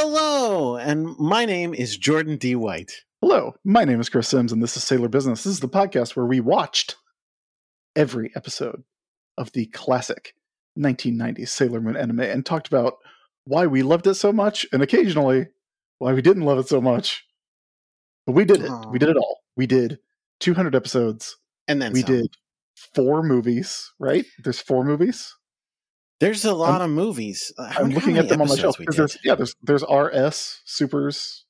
Hello, and my name is Jordan D. White. Hello, my name is Chris Sims, and this is Sailor Business. This is the podcast where we watched every episode of the classic 1990s Sailor Moon anime and talked about why we loved it so much and occasionally why we didn't love it so much. But we did it. Aw. We did it all. We did 200 episodes. And then we some. did four movies, right? There's four movies. There's a lot of movies. Uh, I I'm looking at them on the shelf. did. There's, yeah, there's there's RS, Supers,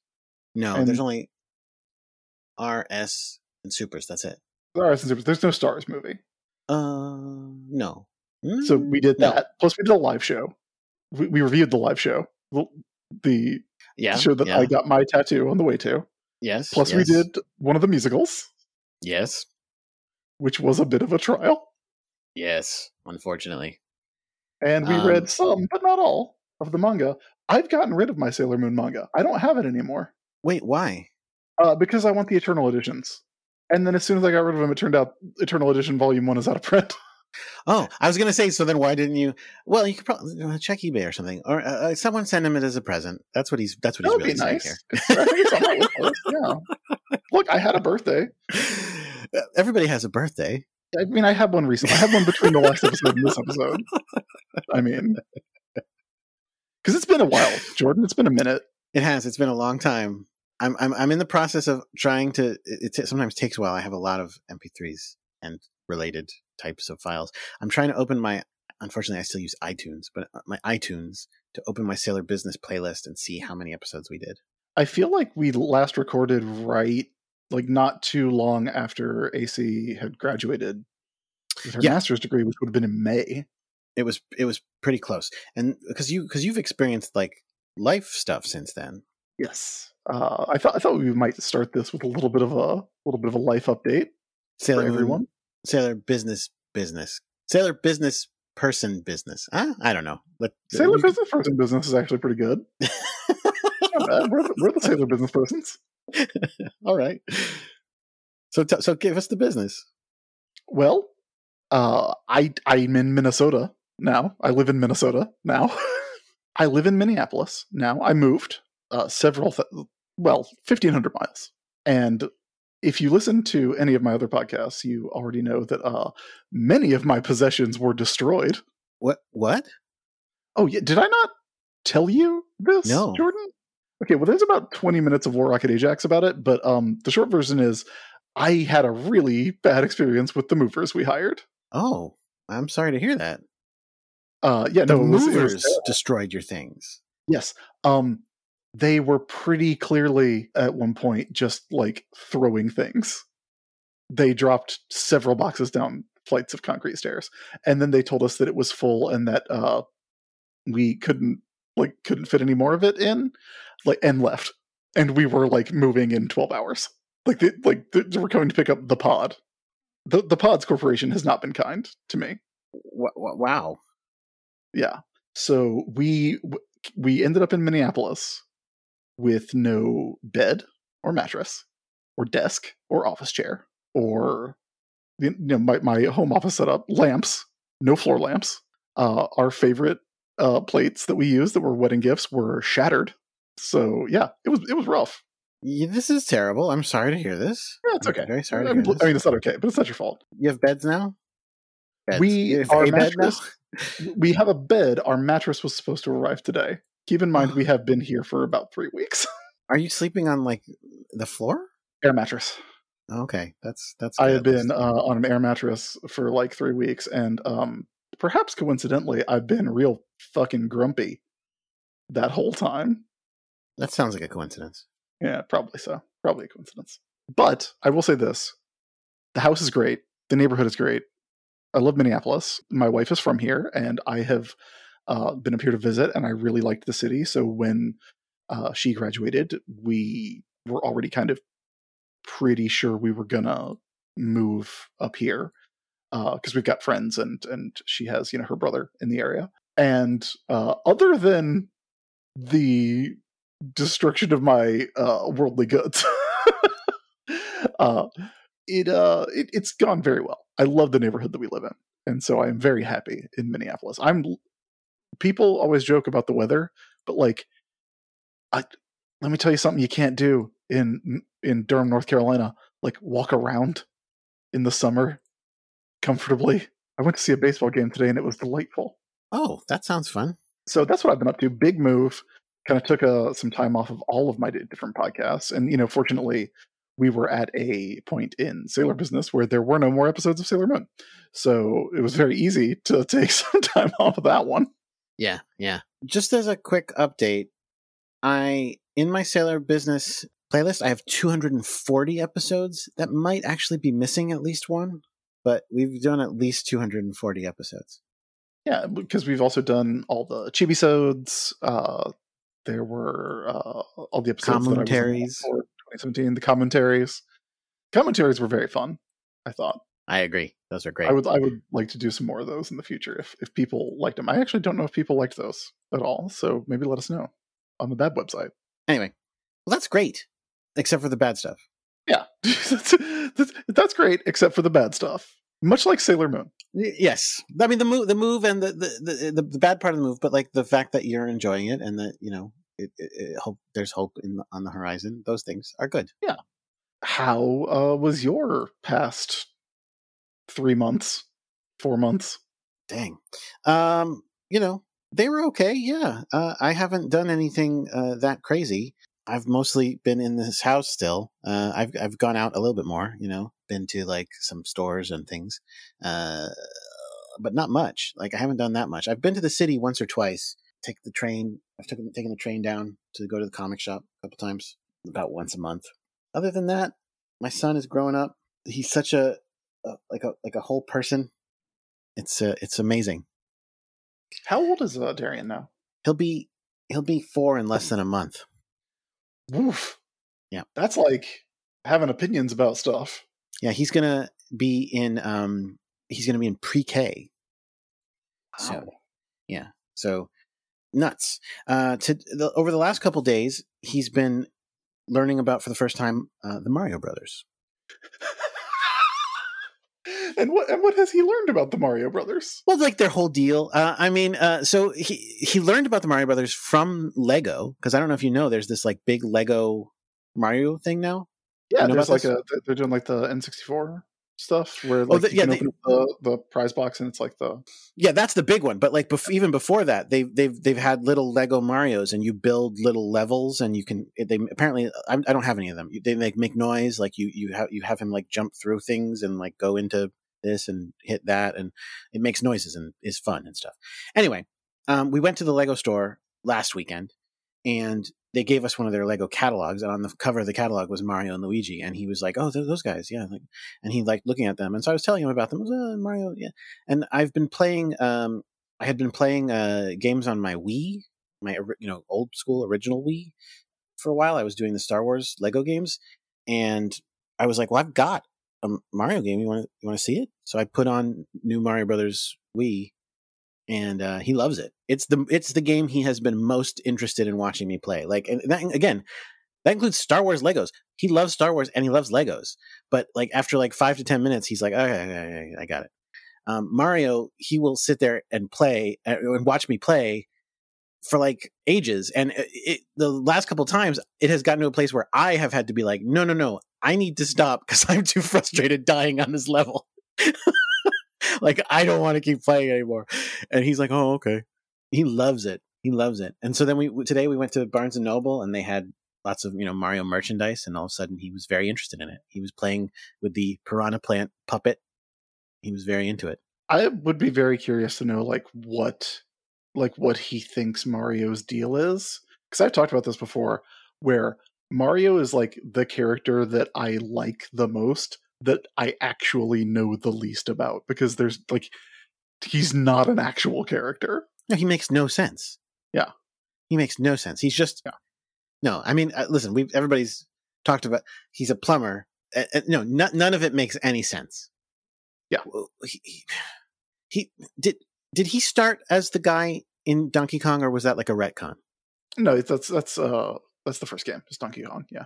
No, and- there's only R, S, and Supers. That's it. RS and Supers. There's no Stars movie. Uh, no. So Mm, we did no. that. Plus, we did a live show. We, we reviewed the live show, the, Yeah. show that yeah, I got my tattoo on the way to. Yes. Plus, we did one of the musicals, Yes. which was a bit of a trial. Yes. Unfortunately. And we Um, read some, but not all, of the manga. I've gotten rid of my Sailor Moon manga. I don't have it anymore Wait, why? uh, because I want the Eternal Editions. And then as soon as I got rid of them, it turned out Eternal Edition Volume 1 is out of print. Oh, I was gonna say. So then, why didn't you? Well, you could probably check eBay or something, or uh, uh, someone send him it as a present. That's what he's. That's what that he's really be saying nice. I think it's on my list. Yeah. Look, I had a birthday. Everybody has a birthday. I mean, I had one recently. I had one between the last episode and this episode. I mean, because it's been a while, Jordan. It's been a minute. It has. It's been a long time. I'm I'm I'm in the process of trying to. It, it sometimes takes a while. I have a lot of MP3s and related types of files. I'm trying to open my. Unfortunately, I still use iTunes, but uh, my iTunes to open my Sailor Business playlist and see how many episodes we did. I feel like we last recorded right, like not too long after AC had graduated with her Yeah. master's degree, which would have been in May. It was it was pretty close, and because you because you've experienced like life stuff since then. Yes. Uh, I thought I thought we might start this with a little bit of a little bit of a life update Sailor for Moon- everyone. Sailor business business. Sailor business person business. Huh? I don't know. Let, Sailor business person business is actually pretty good. We're, the, we're the sailor business persons. All right. So t- so give us the business. Well, uh, I I'm in Minnesota now. I live in Minnesota now. I live in Minneapolis now. I moved uh, several, th- well, fifteen hundred miles. And if you listen to any of my other podcasts, you already know that uh, many of my possessions were destroyed. What what? Oh yeah, did I not tell you this, No. Jordan? Okay, well, there's about 20 minutes of War Rocket Ajax about it, but um, the short version is I had a really bad experience with the movers we hired. Oh, I'm sorry to hear that. Uh, yeah, The no, it was- it was movers destroyed your things. yes. Um, they were pretty clearly at one point just like throwing things. They dropped several boxes down flights of concrete stairs, and then they told us that it was full and that uh, we couldn't like couldn't fit any more of it in, like and left. And we were like moving in twelve hours. Like they, like they were coming to pick up the pod. The the Pods Corporation has not been kind to me. Wow. Yeah. So we we ended up in Minneapolis with no bed or mattress or desk or office chair or you know my my home office setup lamps, no floor lamps. Uh, our favorite uh, plates that we used that were wedding gifts were shattered. So yeah, it was it was rough. Yeah, this is terrible. I'm sorry to hear this. Yeah, it's I'm okay. Very sorry to I hear mean, this. I mean, it's not okay, but it's not your fault. you have beds now. Beds. We You have a bed now? we have a bed. Our mattress was supposed to arrive today. Keep in mind, we have been here for about three weeks. Are you sleeping on like the floor? Air mattress. Okay, that's that's. I have been uh, on an air mattress for like three weeks, and um, perhaps coincidentally, I've been real fucking grumpy that whole time. that sounds like a coincidence. Yeah, probably so. Probably a coincidence. But I will say this: the house is great. The neighborhood is great. I love Minneapolis. My wife is from here, and I have uh, been up here to visit, and I really liked the city. So when uh, she graduated, we were already kind of pretty sure we were gonna move up here because we've got friends, and and she has you know her brother in the area. And uh, other than the destruction of my uh, worldly goods. uh, it uh, it, it's gone very well. I love the neighborhood that we live in, and so I am very happy in Minneapolis. I'm people always joke about the weather, but like I, let me tell you something you can't do in in Durham, North Carolina. Like walk around in the summer comfortably. I went to see a baseball game today and it was delightful. Oh, that sounds fun. So that's what I've been up to. Big move. Kind of took a, uh, some time off of all of my different podcasts, and you know, fortunately, we were at a point in Sailor business where there were no more episodes of Sailor Moon. So it was very easy to take some time off of that one. Yeah, yeah. Just as a quick update, I in my Sailor business playlist, I have 240 episodes that might actually be missing at least one, but we've done at least 240 episodes. Yeah, because we've also done all the chibisodes. Uh, there were uh, all the episodes commentaries. 2017, the commentaries. Commentaries were very fun. I thought. I agree. Those are great. I would I would like to do some more of those in the future if if people liked them. I actually don't know if people liked those at all. So maybe let us know on the bad website. Anyway, well, that's great, except for the bad stuff. Yeah, that's, that's, that's great, except for the bad stuff. Much like Sailor Moon. Yes, I mean the move, the move, and the the, the the bad part of the move, but like the fact that you're enjoying it and that you know it, it, it, hope there's hope in on the horizon. Those things are good. Yeah. How uh, was your past three months, four months? Dang. Um, you know, they were okay. Yeah. Uh, I haven't done anything uh, that crazy. I've mostly been in this house still. Uh, I've I've gone out a little bit more. You know, been to like some stores and things, uh, but not much. Like I haven't done that much. I've been to the city once or twice. Take the train. I've taken taken the train down to go to the comic shop a couple times, about once a month. Other than that, my son is growing up. He's such a, a like a like a whole person. It's uh, it's amazing. How old is uh, Darian now? He'll be he'll be four in less than a month. Woof. Yeah, that's like having opinions about stuff. Yeah, he's gonna be in um he's gonna be in pre-K. Wow. So yeah, so nuts. Uh, to the, over the last couple days, he's been learning about for the first time uh, the Mario Brothers. and what and what has he learned about the Mario Brothers? Well, like their whole deal. Uh, I mean, uh, so he he learned about the Mario Brothers from Lego because I don't know if you know, there's this like big Lego Mario thing now. Yeah, there's like this? a they're doing like the N64 stuff where oh, like, oh, the, yeah, they, the, the prize box and it's like the yeah that's the big one but like bef- even before that they've they've they've had little lego marios and you build little levels and you can they apparently i, I don't have any of them. They make make noise like you you have you have him like jump through things and like go into this and hit that and it makes noises and is fun and stuff. Anyway um, we went to the lego store last weekend and they gave us one of their Lego catalogs, and on the cover of the catalog was Mario and Luigi, and he was like, "Oh, those guys, yeah," like, and he liked looking at them, and so I was telling him about them. Oh, Mario, yeah, and I've been playing. Um, I had been playing uh, games on my Wii, my you know old school original Wii, for a while. I was doing the Star Wars Lego games, and I was like, "Well, I've got a Mario game. You want to you want to see it?" So I put on New Mario Brothers Wii, and uh, he loves it. It's the it's the game he has been most interested in watching me play. Like, and that, again, that includes Star Wars Legos. He loves Star Wars and he loves Legos. But like after like five to ten minutes, he's like, okay, okay, I got it. Um, Mario, he will sit there and play uh, and watch me play for like ages. And it, it, the last couple times, it has gotten to a place where I have had to be like, no, no, no, I need to stop because I'm too frustrated dying on this level. like I don't want to keep playing anymore. And he's like, oh okay. He loves it. He loves it. And so then we today we went to Barnes and Noble and they had lots of you know Mario merchandise, and all of a sudden he was very interested in it. He was playing with the Piranha Plant puppet. He was very into it. I would be very curious to know like what like what he thinks Mario's deal is because I've talked about this before where Mario is like the character that I like the most that I actually know the least about because there's like he's not an actual character. No, he makes no sense. Yeah, he makes no sense. He's just yeah. no. I mean, uh, listen, we everybody's talked about. He's a plumber. Uh, uh, no, n- none of it makes any sense. Yeah, he, he, he did. Did he start as the guy in Donkey Kong, or was that like a retcon? No, that's that's uh that's the first game. It's Donkey Kong. Yeah.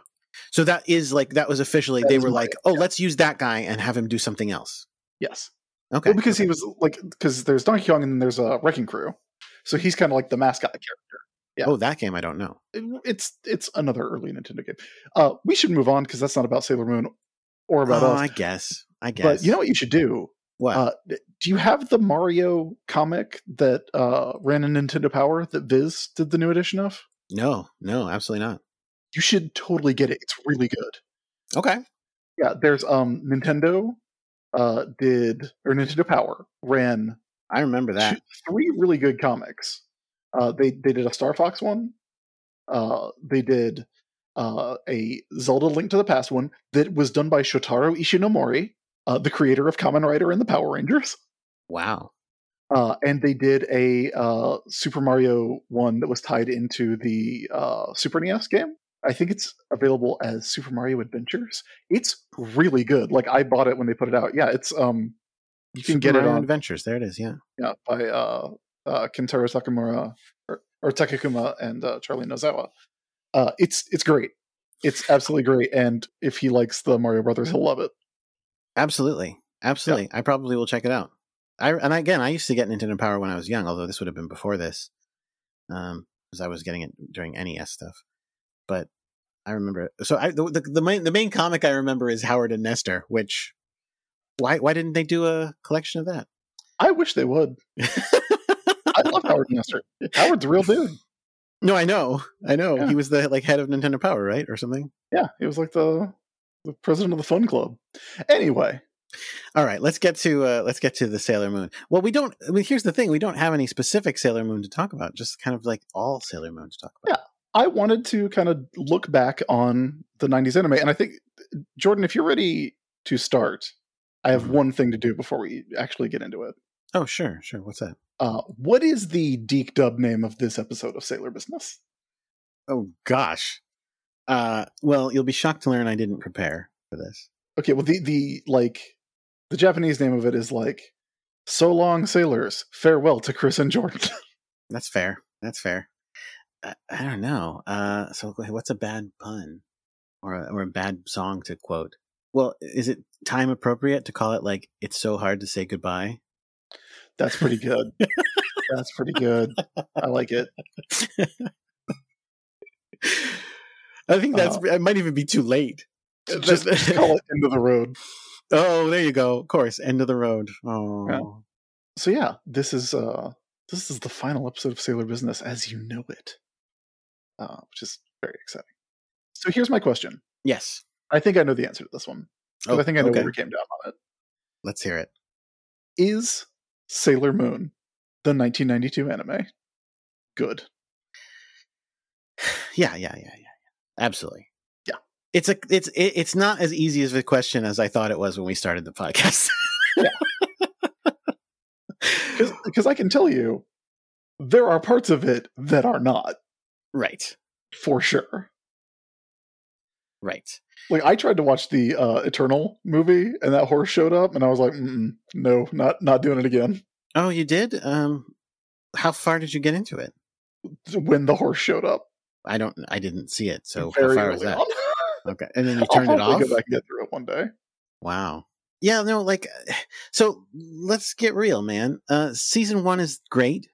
So that is like that was officially that they were like, oh, let's use that guy and have him do something else. Yes. Okay. Well, because okay. he was like, because there's Donkey Kong and then there's a Wrecking Crew, so he's kind of like the mascot character. Yeah. Oh, that game I don't know. It- it's it's another early Nintendo game. Uh, we should move on because that's not about Sailor Moon or about oh, us. I guess. I guess. But you know what you should do? what? Uh, do you have the Mario comic that uh, ran in Nintendo Power that Viz did the new edition of? no, no, absolutely not. You should totally get it. It's really good. Okay. Yeah, there's um Nintendo uh did or Nintendo Power ran I remember that. two, three really good comics. Uh they they did a Star Fox one. Uh they did uh a Zelda Link to the Past one that was done by Shotaro Ishinomori, uh the creator of Kamen Rider and the Power Rangers. Wow. Uh, and they did a uh, Super Mario one that was tied into the uh, Super NES game. I think it's available as Super Mario Adventures. It's really good. Like I bought it when they put it out. Yeah, it's um, you can Super get it on Adventures. There it is. Yeah. yeah by uh, uh, Kentaro Takamura or, or Takakuma and uh, Charlie Nozawa. Uh, it's it's great. It's absolutely great. And if he likes the Mario Brothers, he'll love it. Absolutely. Absolutely. I probably will check it out. I and again, I used to get Nintendo Power when I was young, although this would have been before this, um, because I was getting it during NES stuff. But I remember. So I the, the the main the main comic I remember is Howard and Nestor. Which why why didn't they do a collection of that? I wish they would. I love Howard and Nestor. Howard's a real dude. no, I know, I know. Yeah. He was the like head of Nintendo Power, right, or something. Yeah, he was like the the president of the fun club. Anyway, All right, let's get to uh, let's get to the Sailor Moon. Well, we don't. I mean, here's the thing: we don't have any specific Sailor Moon to talk about. Just kind of like all Sailor Moon to talk about. I wanted to kind of look back on the 90s anime and I think Jordan if you're ready to start, I have Mhm. one thing to do before we actually get into it. Oh, sure, sure. What's that? Uh, what is the DiC dub name of this episode of Sailor Business? Oh gosh. Uh, well, you'll be shocked to learn I didn't prepare for this. Okay, well the the like the Japanese name of it is like So long sailors, farewell to Chris and Jordan. That's fair. That's fair. I, I don't know. Uh, so what's a bad pun or a, or a bad song to quote? Well, is it time appropriate to call it like "It's so hard to say goodbye"? That's pretty good. That's pretty good. I like it. I think that's. Uh, it might even be too late. Just call it End of the Road. oh, there you go. Of course, end of the road. Oh, Yeah. So yeah, this is uh this is the final episode of Sailor Business as you know it. Uh, which is very exciting. So here's my question. yes. I think I know the answer to this one. Oh, I think I know okay. where we came down on it. Let's hear it. Is Sailor Moon the 1992 anime good? Yeah, yeah, yeah, yeah, yeah. Absolutely. Yeah. It's a it's it, it's not as easy as a question as I thought it was when we started the podcast. Because I can tell you, there are parts of it that are not right. for sure. Right. Like I tried to watch the uh, Eternal movie, and that horse showed up, and I was like, Mm-mm, "No, not not doing it again." Oh, you did? Um how far did you get into it? When the horse showed up, I don't I didn't see it. So how far was that? Okay. And then you turned it off? Go back and get through it one day. Wow. Yeah, no, like, so let's get real, man. Uh, season one is great.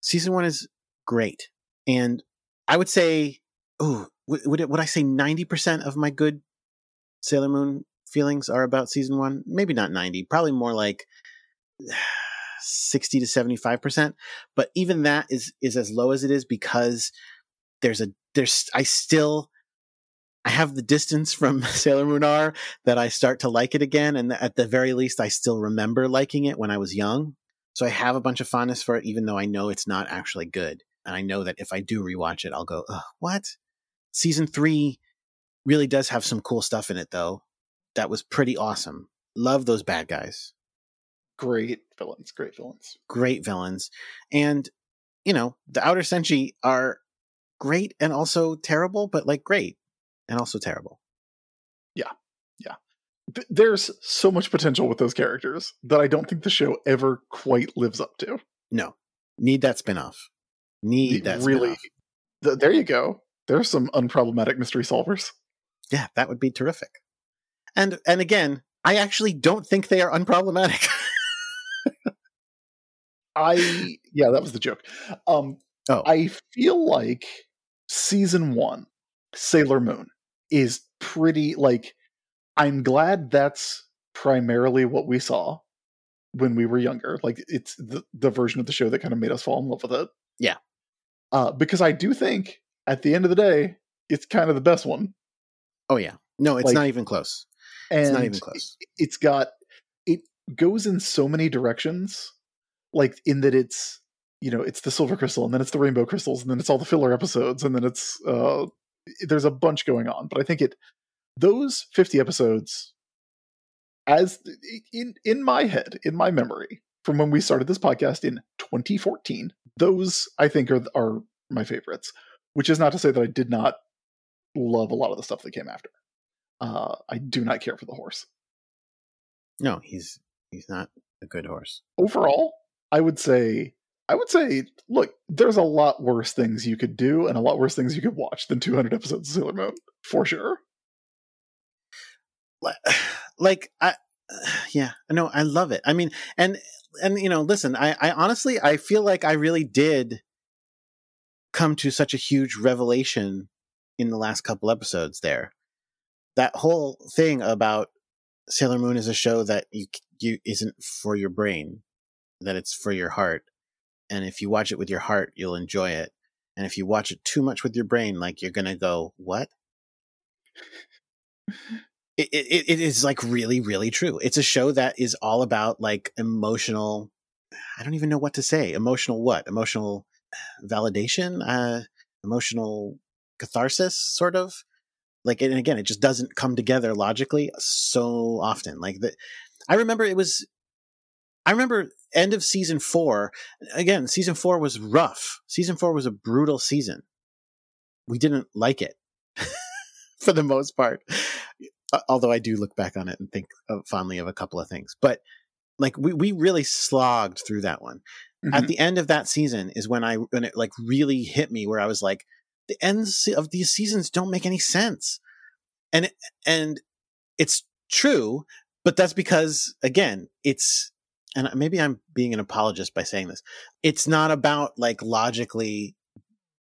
Season one is great. And I would say, oh, would, would, it, would I say 90% of my good Sailor Moon feelings are about season one? Maybe not 90, probably more like 60 to 75%. But even that is, is as low as it is because there's a, there's, I still, I have the distance from Sailor Moon R that I start to like it again. And at the very least, I still remember liking it when I was young. So I have a bunch of fondness for it, even though I know it's not actually good. And I know that if I do rewatch it, I'll go, what? Season three really does have some cool stuff in it, though. That was pretty awesome. Love those bad guys. Great villains, great villains. Great villains. And, you know, the Outer Senshi are great and also terrible, but like great and also terrible. Yeah. Yeah There's so much potential with those characters that I don't think the show ever quite lives up to. No, need that spinoff. Need that really. Th- there you go. There's some unproblematic mystery solvers. Yeah, that would be terrific. And and again, I actually don't think they are unproblematic. I yeah, that was the joke. Um, Oh, I feel like season one, Sailor Moon, is pretty like. I'm glad that's primarily what we saw when we were younger. Like it's the, the version of the show that kind of made us fall in love with it. Yeah. Uh, because I do think at the end of the day, it's kind of the best one. oh yeah. No, it's Like- not even close. And It's not even close. it's got it goes in so many directions like in that it's you know it's the silver crystal and then it's the rainbow crystals and then it's all the filler episodes and then it's uh there's a bunch going on but i think it those 50 episodes as in in my head in my memory from when we started this podcast in 2014 those i think are are my favorites which is not to say that i did not love a lot of the stuff that came after uh i do not care for the horse No, he's he's not a good horse. overall, I would say I would say look, there's a lot worse things you could do and a lot worse things you could watch than 200 episodes of Sailor Moon, for sure. Like- Like I, yeah, no, I love it. I mean, and and you know, listen, I I honestly I feel like I really did come to such a huge revelation in the last couple episodes there. That whole thing about Sailor Moon is a show that you you isn't for your brain, that it's for your heart. And if you watch it with your heart, you'll enjoy it. And if you watch it too much with your brain, like you're gonna go, what? It, it, it is like really, really true. It's a show that is all about like emotional. I don't even know what to say. Emotional what? Emotional validation? Uh, emotional catharsis, sort of like and again it just doesn't come together logically so often like the i remember it was i remember end of season four again season four was rough season four was a brutal season we didn't like it for the most part although i do look back on it and think of, fondly of a couple of things but like we, we really slogged through that one at Mhm. the end of that season is when I when it like really hit me where I was like, the ends of these seasons don't make any sense, and and it's true, but that's because again, it's and maybe I'm being an apologist by saying this. It's not about like logically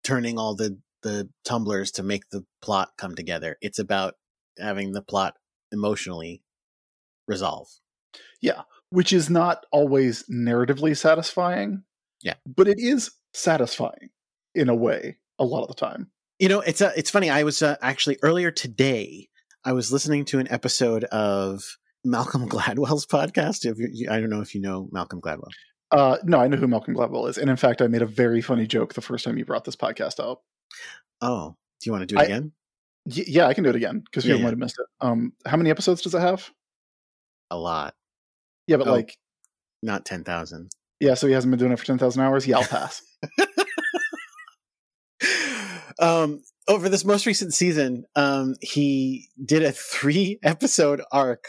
turning all the the tumblers to make the plot come together. It's about having the plot emotionally resolve. Yeah, which is not always narratively satisfying. Yeah. But it is satisfying in a way a lot of the time. You know, it's uh, it's funny. I was uh, actually earlier today. I was listening to an episode of Malcolm Gladwell's podcast. If you, I don't know if you know Malcolm Gladwell. Uh, no, I know who Malcolm Gladwell is. And in fact, I made a very funny joke the first time you brought this podcast up. Oh, do you want to do it I- again? Y- yeah, I can do it again because people yeah. might have missed it. Um, how many episodes does it have? A lot, Yeah, but Oh. like, not ten thousand. yeah, so he hasn't been doing it for 10,000 hours? Yeah, I'll pass. um, over this most recent season, um, he did a three episode arc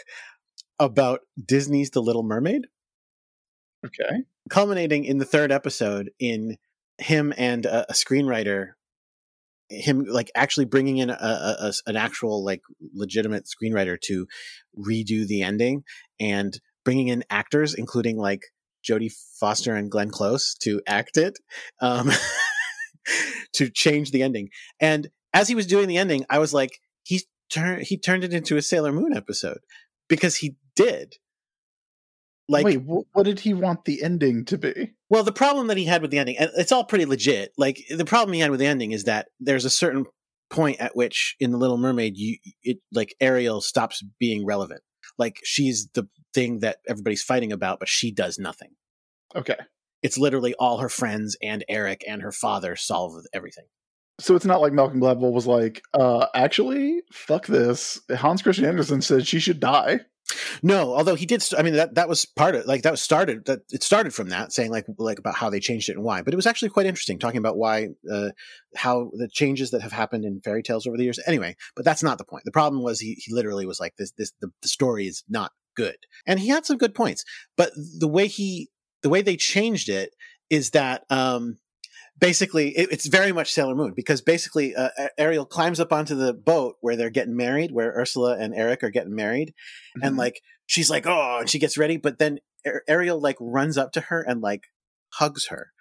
about Disney's The Little Mermaid. okay. culminating in the third episode in him and a, a screenwriter him like actually bringing in a, a- an actual like legitimate screenwriter to redo the ending and bringing in actors including like jodie foster and glenn close to act it um to change the ending. And as he was doing the ending i was like he turned he turned it into a sailor moon episode because he did like Wait, wh- what did he want the ending to be? well, the problem that he had with the ending, and it's all pretty legit. Like the problem he had with the ending is that there's a certain point at which in the Little Mermaid, you it like Ariel stops being relevant. Like she's the thing that everybody's fighting about, but she does nothing. Okay. It's literally all her friends and Eric and her father solve everything. So it's not like Malcolm Gladwell was like, uh, actually, fuck this. Hans Christian Andersen said she should die. No, although he did. I mean, that that was part of like that was started. That it started from that saying like like about how they changed it and why. But it was actually quite interesting talking about why uh, how the changes that have happened in fairy tales over the years. Anyway, but that's not the point. The problem was he he literally was like this this the, the story is not good, and he had some good points. But the way he the way they changed it is that um basically it, it's very much Sailor Moon because basically uh, Ariel climbs up onto the boat where they're getting married, where Ursula and Eric are getting married and Mhm. like she's like oh and she gets ready but then ariel like runs up to her and like hugs her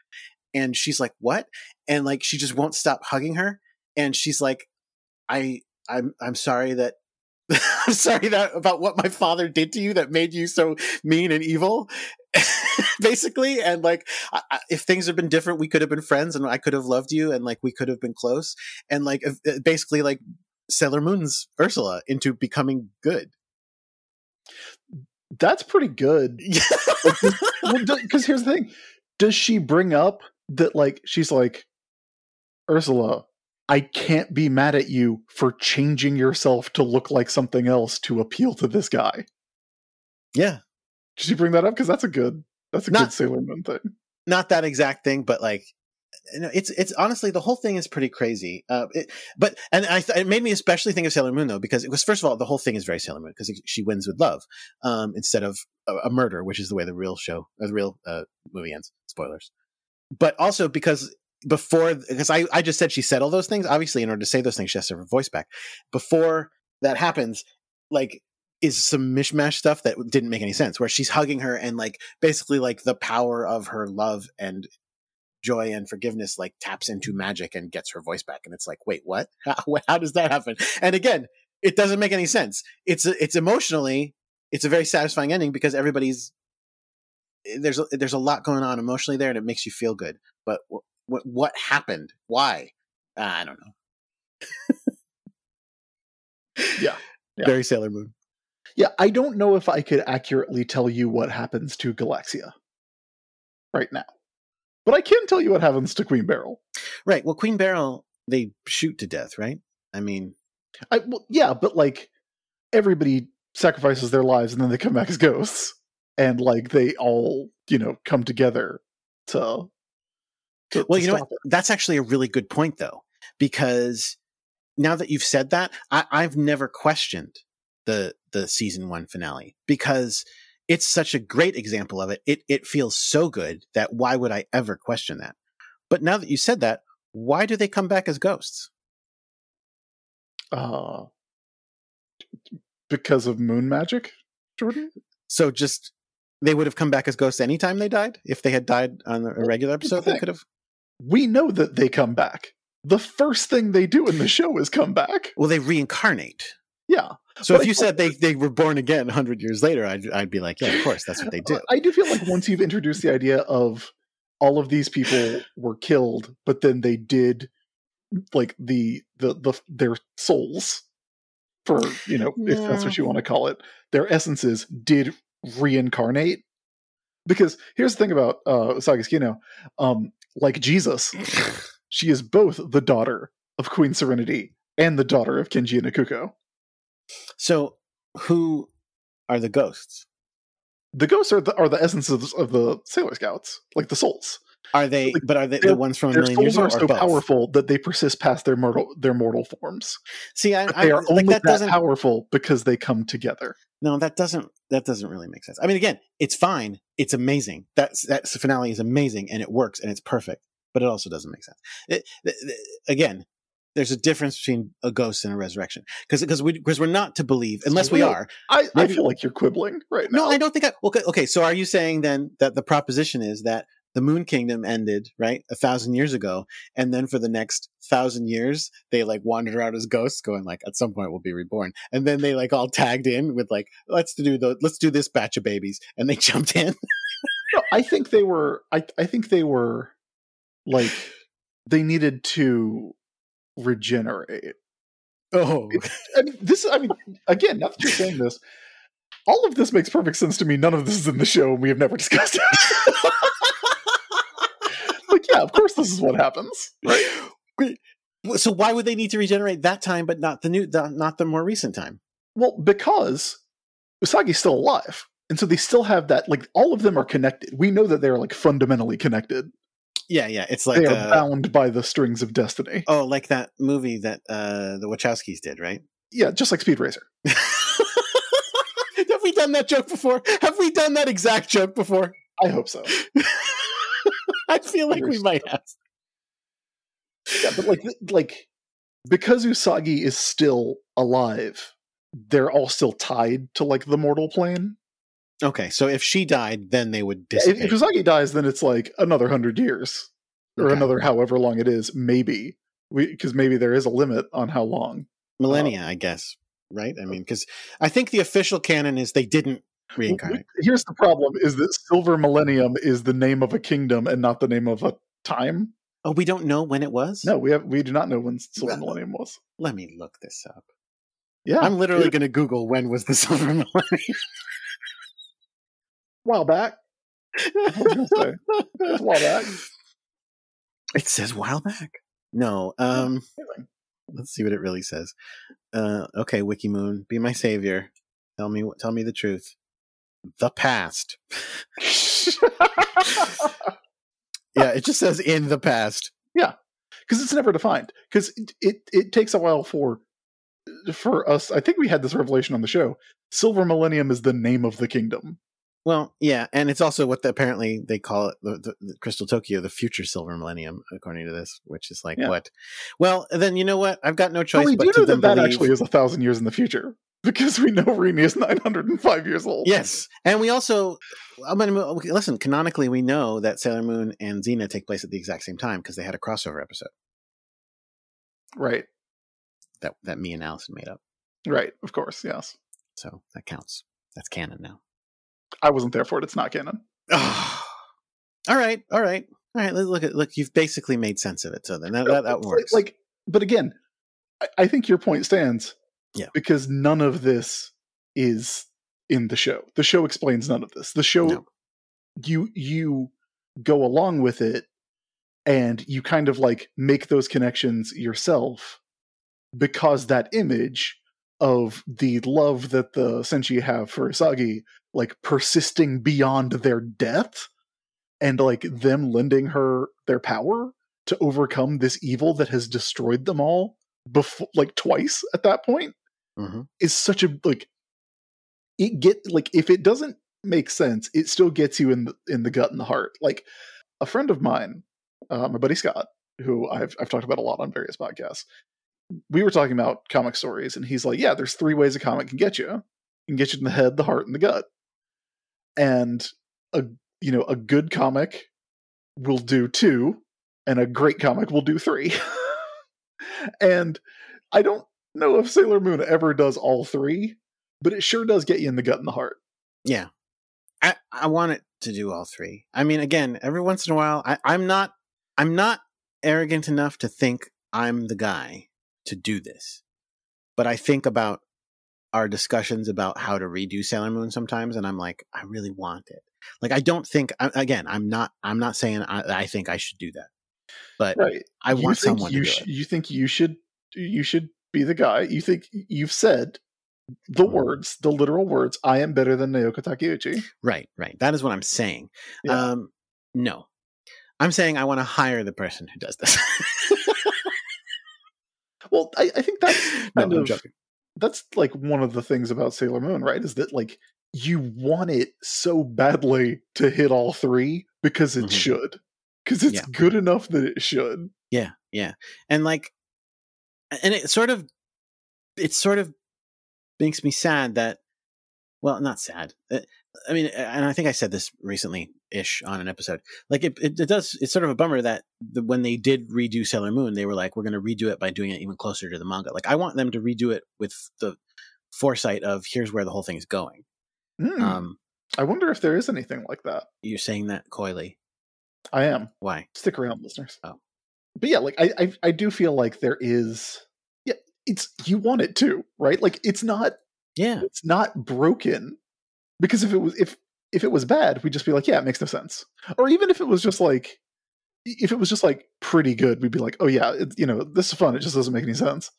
and she's like, "What?" And like she just won't stop hugging her, and she's like, "I I'm I'm sorry that." I'm sorry that about what my father did to you that made you so mean and evil, basically. And like, I, I, if things had been different, we could have been friends, and I could have loved you, and like we could have been close. And like, if, uh, basically, like Sailor Moon's Ursula into becoming good. That's pretty good. Because well, here's the thing: does she bring up that like she's like Ursula? I can't be mad at you for changing yourself to look like something else to appeal to this guy. Yeah. Did she bring that up? Because that's a good that's a not, good Sailor Moon thing. Not that exact thing, but like it's it's honestly the whole thing is pretty crazy. Uh, it, but and I th- it made me especially think of Sailor Moon though because it was first of all the whole thing is very Sailor Moon because she wins with love um, instead of a, a, murder, which is the way the real show, uh, the real uh, movie ends. Spoilers. But also because before because I I just said she said all those things. Obviously, in order to say those things, she has to have her voice back. Before that happens, like is some mishmash stuff that didn't make any sense where she's hugging her and like basically like the power of her love and joy and forgiveness like taps into magic and gets her voice back and it's like wait what? How, how does that happen? And again it doesn't make any sense. It's it's emotionally it's a very satisfying ending because everybody's there's a, there's a lot going on emotionally there and it makes you feel good but what what happened? Why? Uh, i don't know. Yeah, yeah. Very sailor moon yeah i don't know if i could accurately tell you what happens to galaxia right now but I can tell you what happens to Queen Beryl. Right. Well, Queen Beryl, they shoot to death, right? I mean, I well, yeah, but like everybody sacrifices their lives and then they come back as ghosts, and like they all you know come together to. to well, to you know what? It. That's actually a really good point, though, because now that you've said that, I, I've never questioned the the season one finale because it's such a great example of it. It it feels so good that why would I ever question that? But now that you said that, why do they come back as ghosts? Uh because of moon magic, Jordan? So just they would have come back as ghosts anytime they died? If they had died on a regular episode, the they could have We know that they come back. The first thing they do in the show is come back. Well, they reincarnate. Yeah. So but if you said they, they were born again 100 years later, I'd, I'd be like, yeah, of course, that's what they do. I do feel like once you've introduced the idea of all of these people were killed, but then they did like the the the their souls for you know yeah. if that's what you want to call it, their essences did reincarnate. Because here's the thing about uh, Usagi um, like Jesus, she is both the daughter of Queen Serenity and the daughter of Kenji and Ikuko. So, who are the ghosts? The ghosts are the are the essences of the Sailor Scouts, like the souls. Are they? Like, but are they the ones from a million years ago? Their souls are so powerful that they persist past their mortal their mortal forms. See, I, they are I, only like that, that powerful because they come together. No, that doesn't that doesn't really make sense. I mean, again, it's fine. It's amazing. That's that finale is amazing and it works and it's perfect. But it also doesn't make sense. It, it, it, again, there's a difference between a ghost and a resurrection because because we because we're not to believe unless we are. I, I feel like you're quibbling right now. No, I don't think. I, okay, okay. So are you saying then that the proposition is that the Moon Kingdom ended right a thousand years ago, and then for the next thousand years they like wandered around as ghosts, going like at some point we'll be reborn, and then they like all tagged in with like let's do the let's do this batch of babies, and they jumped in. no, I think they were. I I think they were like they needed to regenerate. Oh, I mean, this. I mean, again, now that you're saying this, all of this makes perfect sense to me. None of this is in the show, and we have never discussed it. like, yeah, of course, this is what happens, right? So why would they need to regenerate that time, but not the new, the, not the more recent time? Well, because Usagi's still alive, and so they still have that. Like, all of them are connected. We know that they're like fundamentally connected. Yeah, yeah. It's like they are uh, bound by the strings of destiny. Oh, like that movie that uh, the Wachowskis did, right? Yeah, just like Speed Racer. have we done that joke before? Have we done that exact joke before? I hope so. I feel like we might have. Yeah, but like, like because Usagi is still alive, they're all still tied to like the mortal plane. Okay, so if she died, then they would dissipate. If Usagi dies, then it's like another hundred years. or Okay. another however long it is, maybe. Because maybe there is a limit on how long. Uh, millennia, I guess. Right? I uh, mean, because I think the official canon is they didn't reincarnate. Here's the problem: is that Silver Millennium is the name of a kingdom and not the name of a time. Oh, we don't know when it was. No, we have we do not know when Silver Well, Millennium was. Let me look this up. Yeah, I'm literally going to Google when was the silver millennium. While back. I was gonna say, it's a while back. It says while back. No. Um. Let's see what it really says. Uh. Okay, Wikimoon, be my savior. Tell me. Tell me the truth. The past. Yeah, it just says in the past. Yeah. because it's never defined. Because it, it it takes a while for for us. I think we had this revelation on the show. Silver Millennium is the name of the kingdom. Well, yeah, and it's also what the, apparently they call it the, the, the Crystal Tokyo, the future silver millennium, according to this, which is like Yeah. what? Well, then you know what? I've got no choice we but do know that that believe. actually is a thousand years in the future because we know Rini is nine hundred and five years old. Yes, and we also, I mean, listen. Canonically, we know that Sailor Moon and Xena take place at the exact same time because they had a crossover episode right, that that me and Allison made up. right. Of course, yes. So that counts. That's canon now. I wasn't there for it. It's not canon. all right, all right, all right. Look at look. You've basically made sense of it. So then that that, that works. Like, but again, I, I think your point stands. Yeah. Because none of this is in the show. The show explains none of this. The show No. you you go along with it and you kind of like make those connections yourself because that image of the love that the Senshi have for Usagi like persisting beyond their death and like them lending her their power to overcome this evil that has destroyed them all before like twice at that point Mhm. is such a like it get like if it doesn't make sense it still gets you in the in the gut and the heart. Like a friend of mine uh, my buddy scott who I've, I've talked about a lot on various podcasts we were talking about comic stories and he's like yeah there's three ways a comic can get you. It can get you in the head the heart and the gut and a you know a good comic will do two and a great comic will do three and i don't know if sailor moon ever does all three but it sure does get you in the gut and the heart Yeah. I, I want it to do all three. I mean, again, every once in a while, I, I'm not I'm not arrogant enough to think I'm the guy to do this. But I think about our discussions about how to redo Sailor Moon sometimes, and I'm like, I really want it. Like, I don't think again, I'm not I'm not saying I, I think I should do that, but right I You want someone you to do sh- it. you think you should you should be the guy you think you've said the Mhm. words the literal words i am better than naoko takeuchi Right, right. That is what I'm saying. Yeah. Um, no, I'm saying I want to hire the person who does this. well i, I think that's no, I'm of joking. That's like one of the things about Sailor Moon, right? Is that like you want it so badly to hit all three because it Mhm. should. Because it's Yeah. good enough that it should. Yeah, yeah, and like, and it sort of, it sort of makes me sad that, well, not sad. Uh, I mean, and I think I said this recently ish on an episode. Like, it, it, it does. It's sort of a bummer that the, when they did redo Sailor Moon, they were like, we're going to redo it by doing it even closer to the manga. Like, I want them to redo it with the foresight of here's where the whole thing is going. Hmm. Um, I wonder if there is anything like that. you're saying that coyly. I am. Why? Stick around, listeners. Oh. But yeah, like I, I I do feel like there is yeah, it's you want it too, right? Like it's not Yeah, it's not broken. Because if it was if if it was bad, we'd just be like, yeah, it makes no sense. Or even if it was just like if it was just like pretty good, we'd be like, oh yeah, it, you know, this is fun. It just doesn't make any sense.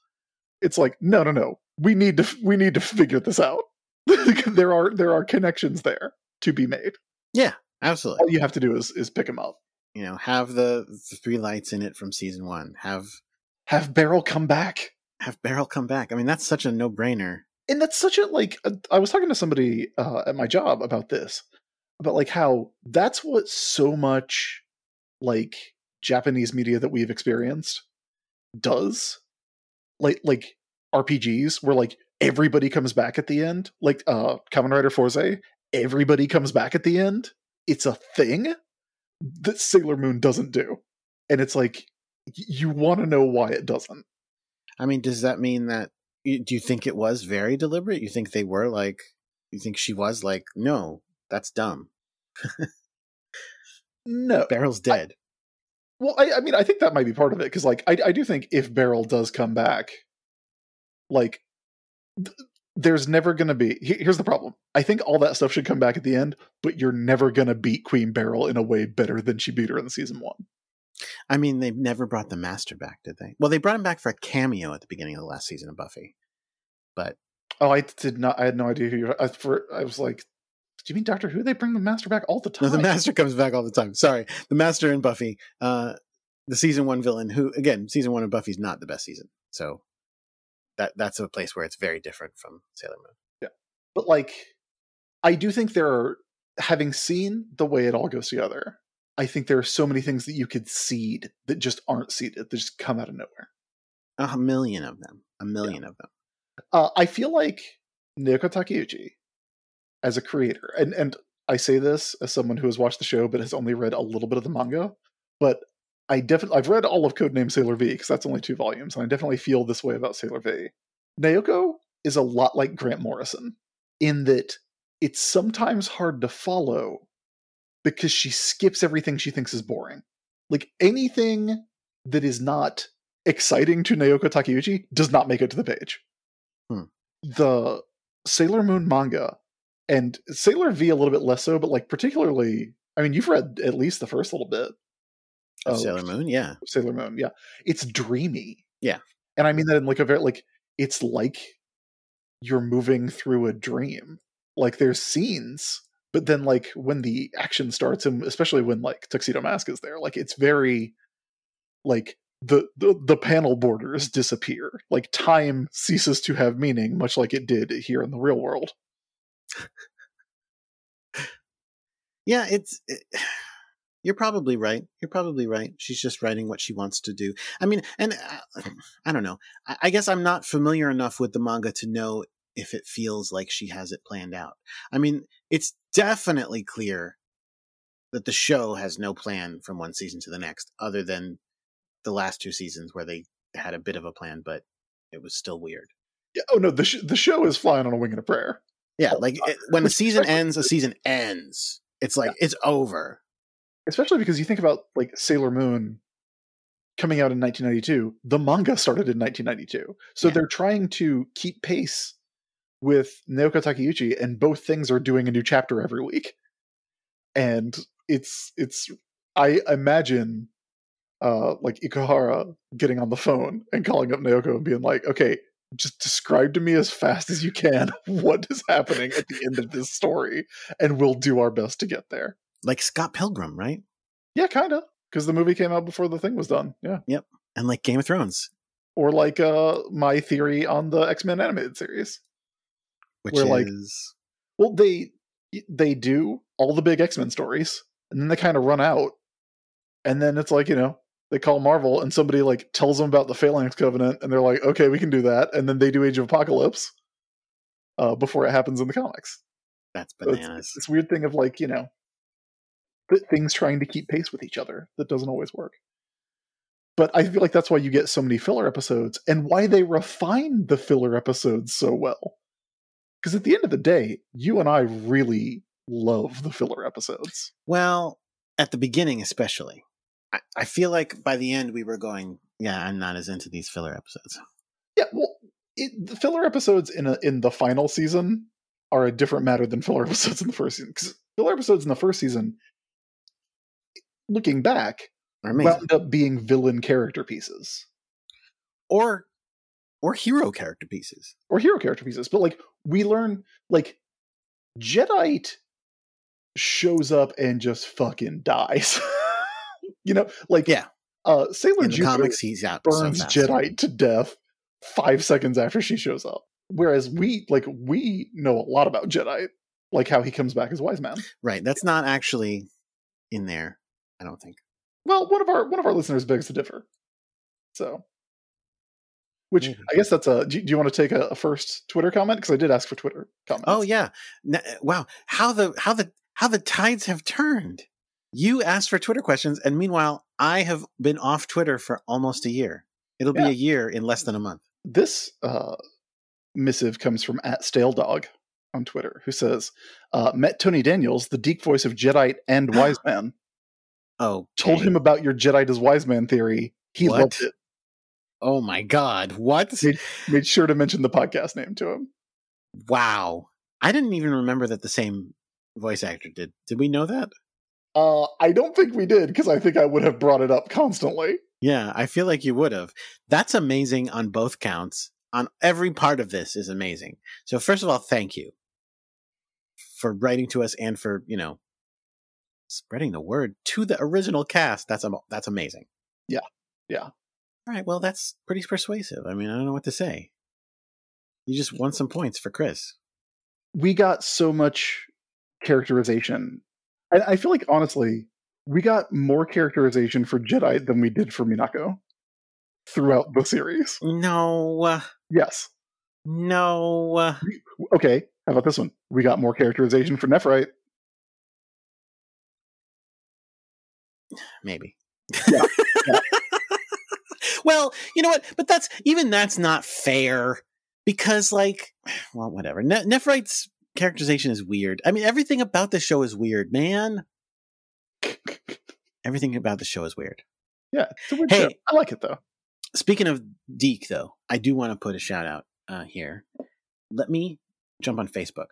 It's like, no, no, no. We need to we need to figure this out. there are there are connections there to be made. Yeah, absolutely. All you have to do is is pick them up. You know, have the, the three lights in it from season one. Have Have Beryl come back. have Beryl come back. I mean, that's such a no brainer. And that's such a like uh, i was talking to somebody uh, at my job about this about like how that's what so much like japanese media that we've experienced does. Like like rpgs where like everybody comes back at the end like uh Kamen rider Fourze everybody comes back at the end. It's a thing that sailor moon doesn't do. And it's like you want to know why it doesn't. I mean, does that mean that do you think it was very deliberate? You think they were like you think she was like, "No, that's dumb." no. Beryl's dead. I, well, I, I, mean, I think that might be part of it because, like, I, I do think if Beryl does come back, like, th- there's never going to be. Here's the problem. I think all that stuff should come back at the end, but you're never going to beat Queen Beryl in a way better than she beat her in the season one. I mean, they never brought the Master back, did they? Well, they brought him back for a cameo at the beginning of the last season of Buffy, but oh, I did not. I had no idea who you. I, for, I was like, do you mean Doctor Who? They bring the Master back all the time. No, the Master comes back all the time. Sorry, the Master and Buffy, uh, the season one villain. Who again, season one of Buffy's not the best season, so that that's a place where it's very different from Sailor Moon. Yeah, but like, I do think there are. Having seen the way it all goes together, I think there are so many things that you could seed that just aren't seeded. That just come out of nowhere. A million of them. A million yeah. of them. Uh, I feel like Naoko Takeuchi as a creator, and and I say this as someone who has watched the show but has only read a little bit of the manga, but I definitely I've read all of Codename Sailor V because that's only two volumes, and I definitely feel this way about Sailor V. Naoko is a lot like Grant Morrison in that it's sometimes hard to follow because she skips everything she thinks is boring. Like anything that is not exciting to Naoko Takeuchi does not make it to the page. Hmm. The Sailor Moon manga and Sailor V a little bit less so, but like particularly, I mean, you've read at least the first little bit of Sailor Moon, yeah, Sailor Moon, yeah. It's dreamy, yeah, and I mean that in like a very like it's like you're moving through a dream. Like there's scenes, but then like when the action starts, and especially when like Tuxedo Mask is there, like it's very like the, the the panel borders disappear. Like time ceases to have meaning, much like it did here in the real world yeah, it's. It, you're probably right. You're probably right. She's just writing what she wants to do. I mean, and uh, I don't know. I, I guess I'm not familiar enough with the manga to know if it feels like she has it planned out. I mean, it's definitely clear that the show has no plan from one season to the next, other than the last two seasons where they had a bit of a plan, but it was still weird. Yeah, oh no, the sh- the show is flying on a wing and a prayer. Yeah, oh, like it, when a season ends, a season ends. It's like yeah. it's over. Especially because you think about like Sailor Moon coming out in 1992. The manga started in 1992, so yeah. they're trying to keep pace with Naoko Takeuchi, and both things are doing a new chapter every week. And it's it's I imagine uh like Ikuhara getting on the phone and calling up Naoko and being like, okay, just describe to me as fast as you can what is happening at the end of this story, and we'll do our best to get there. Like Scott Pilgrim, right? Yeah, kind of. Because the movie came out before the thing was done. Yeah. Yep. And like Game of Thrones. Or like uh my theory on the X Men animated series. Which where, is like, well, they they do all the big X Men stories, and then they kind of run out, and then it's like you know they call Marvel and somebody like tells them about the Phalanx Covenant and they're like, okay, we can do that. And then they do Age of Apocalypse uh, before it happens in the comics. That's bananas. So it's, this weird thing of like, you know, things trying to keep pace with each other that doesn't always work. But I feel like that's why you get so many filler episodes and why they refine the filler episodes so well. Because at the end of the day, you and I really love the filler episodes. Well, at the beginning, especially. I, I feel like by the end we were going, yeah, I'm not as into these filler episodes. Yeah, well, it, the filler episodes in a, in the final season are a different matter than filler episodes in the first season. Because filler episodes in the first season, looking back, wound up being villain character pieces, or or hero character pieces, or hero character pieces. But like we learn, like Jadeite shows up and just fucking dies. you know, like yeah, uh, Sailor In the Jupiter comics, he's out burns so to death five seconds after she shows up. Whereas we like we know a lot about Jadeite like how he comes back as wise man. Right. That's not actually in there. I don't think. Well, one of our one of our listeners begs to differ. So, which mm-hmm. I guess that's a. Do, do you want to take a, a first Twitter comment? Because I did ask for Twitter comments. Oh yeah! wow, how the how the how the tides have turned. You asked for Twitter questions, and meanwhile, I have been off Twitter for almost a year. It'll Yeah. be a year in less than a month. This uh, missive comes from at Stale Dog on Twitter, who says, uh, "Met Tony Daniels, the DiC voice of Jadeite and Wise Man. Oh, Told him about your Jadeite as Wise Man theory. He What? loved it. Oh my God! What? Made, made sure to mention the podcast name to him. Wow! I didn't even remember that the same voice actor did. Did we know that? Uh, I don't think we did because I think I would have brought it up constantly. Yeah, I feel like you would have. That's amazing on both counts. On every part of this is amazing. So first of all, thank you for writing to us and for you know spreading the word to the original cast. That's that's amazing. Yeah. Yeah. All right. Well, that's pretty persuasive. I mean, I don't know what to say. You just won some points for Chris. We got so much characterization. And I feel like, honestly, we got more characterization for Jadeite than we did for Minako throughout the series. No, Yes. no. Okay, how about this one? We got more characterization for Nephrite. maybe. Yeah, yeah. well, you know what? But that's even that's not fair because, like, well, whatever. Ne- Nephrite's characterization is weird. I mean, everything about the show is weird, man. Everything about the show is weird. Yeah, it's a weird Hey. show. I like it though. Speaking of DiC, though, I do want to put a shout out uh, here. Let me jump on Facebook.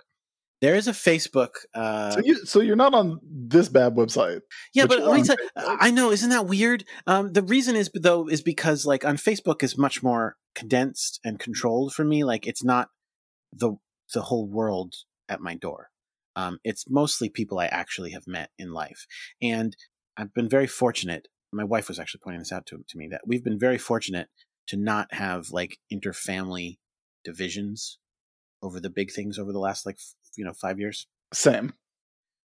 There is a Facebook. Uh, So you, so you're not on this bad website. Yeah, But but you're let me on tell- I know, isn't that weird? Um, the reason is though is because like on Facebook is much more condensed and controlled for me. Like it's not the the whole world at my door. Um, it's mostly people I actually have met in life, and I've been very fortunate. My wife was actually pointing this out to to me that we've been very fortunate to not have like interfamily divisions over the big things over the last like f- you know five years. Same.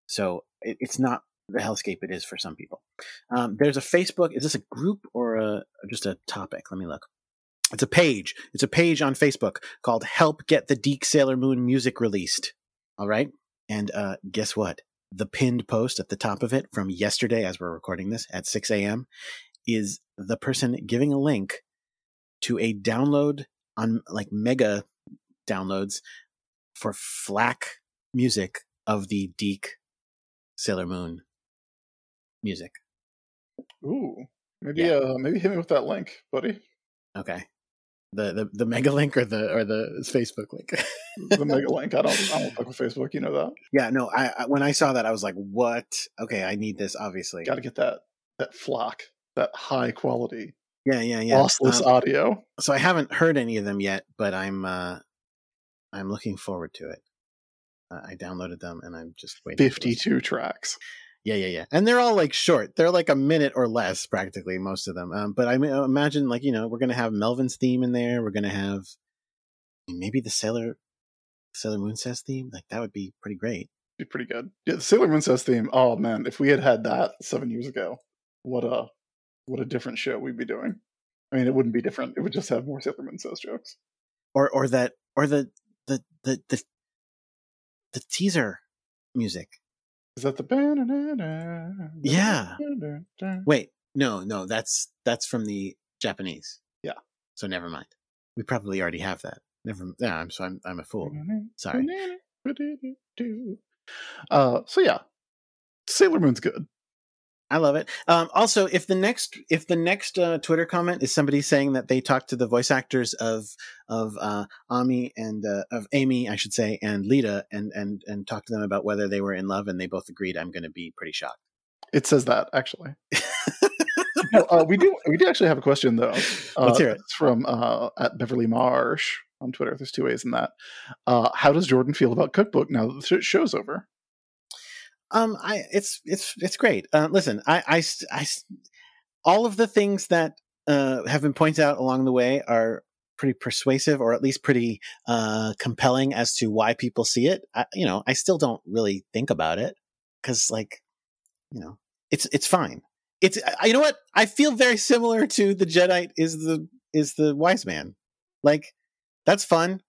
So it, it's not the hellscape it is for some people. Um, there's a Facebook. Is this a group or a just a topic? Let me look. It's a page. It's a page on Facebook called "Help Get the DiC Sailor Moon Music Released." All right, and uh, guess what? The pinned post at the top of it from yesterday, as we're recording this at 6 a.m., is the person giving a link to a download on like mega downloads for FLAC music of the DiC Sailor Moon music. Ooh, maybe Yeah. uh, maybe hit me with that link, buddy. Okay. The, the the mega link or the or the Facebook link. The mega link. I don't I don't fuck with Facebook. You know that. yeah, no, I, I when I saw that I was like, "What? Okay, I need this obviously." Got to get that that FLAC, that high quality, Yeah, yeah, yeah. lossless Um, audio. so I haven't heard any of them yet, but I'm uh I'm looking forward to it. Uh, I downloaded them and I'm just waiting. Fifty-two tracks. Yeah, yeah, yeah. And they're all like short. They're like a minute or less, practically most of them. Um, but I mean, imagine like you know we're gonna have Melvin's theme in there. We're gonna have maybe the Sailor Sailor Moon says theme. Like that would be pretty great. Be pretty good. Yeah, the Sailor Moon says theme. Oh man, if we had had that seven years ago, what a what a different show we'd be doing. I mean, it wouldn't be different. It would just have more Sailor Moon says jokes. Or or that or the the the the, the teaser music. Is that the banana? Yeah. Wait, no, no, that's that's from the Japanese. Yeah. So never mind. We probably already have that. Never. Yeah, I'm so I'm I'm a fool. Sorry. Uh, so yeah, Sailor Moon's good. I love it. Um, also, if the next if the next uh, Twitter comment is somebody saying that they talked to the voice actors of of uh, Ami and uh, of Amy, I should say, and Lita, and and and talked to them about whether they were in love, and they both agreed, I'm going to be pretty shocked. It says that actually. No, uh, we do we do actually have a question though. Uh, Let's hear it. It's from uh, at Beverly Marsh on Twitter. There's two ways in that. Uh, how does Jordan feel about Cookbook now that the show's over? Um, I it's it's it's great. Uh, listen, I, I I all of the things that uh, have been pointed out along the way are pretty persuasive, or at least pretty uh, compelling as to why people see it. I, you know, I still don't really think about it because, like, you know, it's it's fine. It's I, you know what I feel very similar to the Jadeite is the is the wise man. Like, that's fun.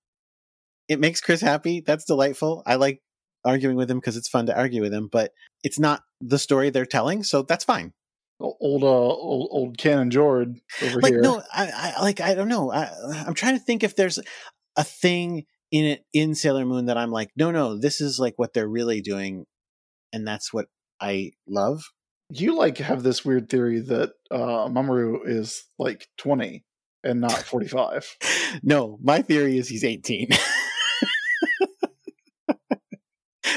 It makes Chris happy. That's delightful. I like arguing with him because it's fun to argue with him, but it's not the story they're telling, so that's fine. Old, uh, old, old Canon Jord over like here. no I, I like i don't know I, i'm trying to think if there's a thing in it in sailor moon that i'm like no no this is like what they're really doing and that's what i love You like have this weird theory that uh, Mamoru is like 20 and not 45. no my theory is he's 18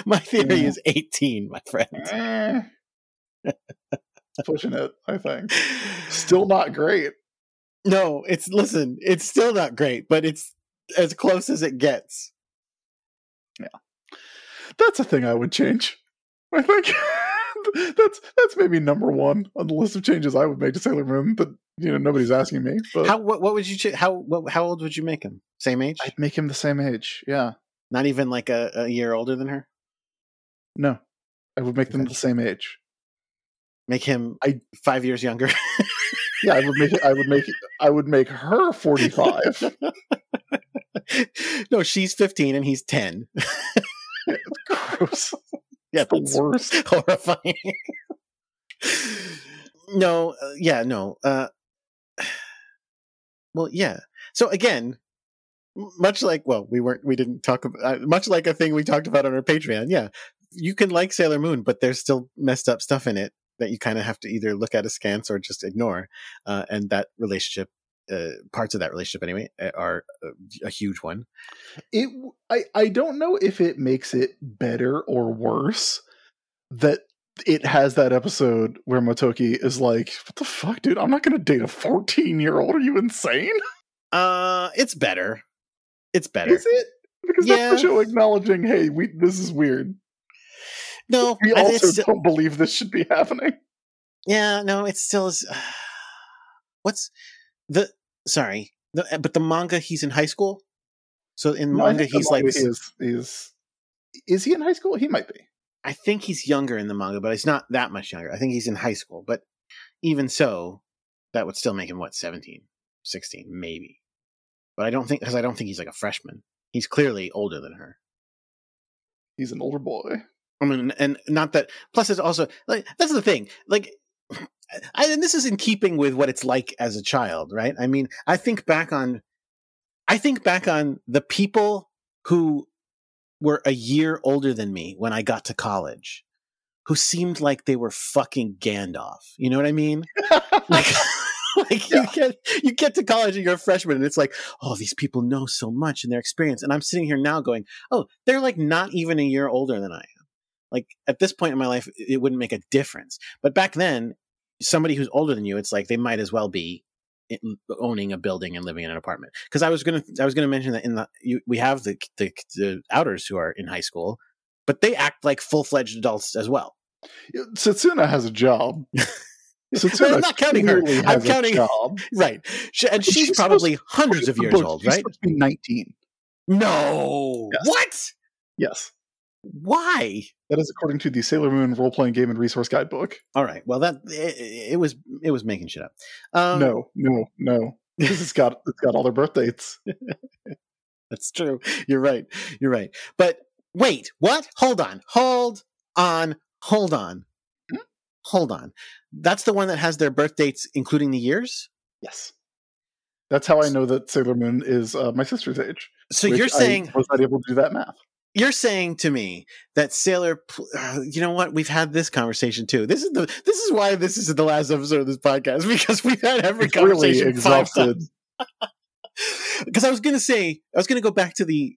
my theory Yeah. is 18 my friend Eh. Pushing it, I think. Still not great. no it's listen it's still not great but it's as close as it gets Yeah. That's a thing I would change. I think that's that's maybe number one on the list of changes I would make to Sailor Moon, but you know nobody's asking me. But how what, what would you ch- how what, how old would you make him same age I'd make him the same age. Yeah, not even like a, a year older than her no, I would make them the same age. make him I- five years younger. Yeah, I would make it. I would make it. I would make her forty-five. no, she's 15 and he's 10. Gross. Yeah, The that's worst. horrifying. no, uh, yeah, no. Uh, well, yeah. So again, much like well, we weren't, we didn't talk about uh, much like a thing we talked about on our Patreon. Yeah, you can like Sailor Moon, but there's still messed up stuff in it that you kind of have to either look at askance or just ignore. Uh, and that relationship, uh, parts of that relationship anyway, uh, are a, a huge one. It. I. I don't know if it makes it better or worse that it has that episode where Motoki is like, "What the fuck, dude? I'm not going to date a 14 year old. Are you insane? Uh, it's better. It's better. Is it?" Because Yeah. that's the show acknowledging, "Hey, we this is weird. No, We I- also it's, don't believe this should be happening." yeah, no, it still is. what's the sorry, the, eh, but the manga he's in high school. So in No, manga he's like, manga is is is he in high school? He might be. I think he's younger in the manga, but he's not that much younger. I think he's in high school, but even so, that would still make him what 17, 16, maybe. But I don't think because I don't think he's like a freshman. He's clearly older than her. He's an older boy. I mean, and not that. Plus, it's also like that's the thing. Like, I, and this is in keeping with what it's like as a child, right? I mean, I think back on, I think back on the people who were a year older than me when I got to college, who seemed like they were fucking Gandalf. You know what I mean? Like. Like you get you get to college and you're a freshman and it's like, oh, these people know so much in their experience. And I'm sitting here now going, oh, they're like not even a year older than I am. Like at this point in my life, it wouldn't make a difference. But back then, somebody who's older than you, it's like they might as well be owning a building and living in an apartment. Because I was gonna, I was gonna mention that in the you, we have the, the the outers who are in high school, but they act like full fledged adults as well. Setsuna has a job. Setsuna I'm not counting her. I'm counting-. Right, She, and she's, She's probably hundreds of years old, she's right? supposed to be 19. No, Yes. what? Yes. Why? That is according to the Sailor Moon role playing game and resource guidebook. All right. Well, that it, it was it was making shit up. Um, no, no, no. This it's got it's got all their birth dates. That's true. You're right. You're right. But wait, what? Hold on. Hold on. Hold on. Hmm? Hold on. That's the one that has their birth dates, including the years. Yes. That's how I know that Sailor Moon is uh, my sister's age. So you're saying I was not able to do that math. You're saying to me that Sailor. Uh, you know what? We've had this conversation too. This is the. This is why this is the last episode of this podcast because we've had every It's really conversation five exhausted. because I was going to say, I was going to go back to the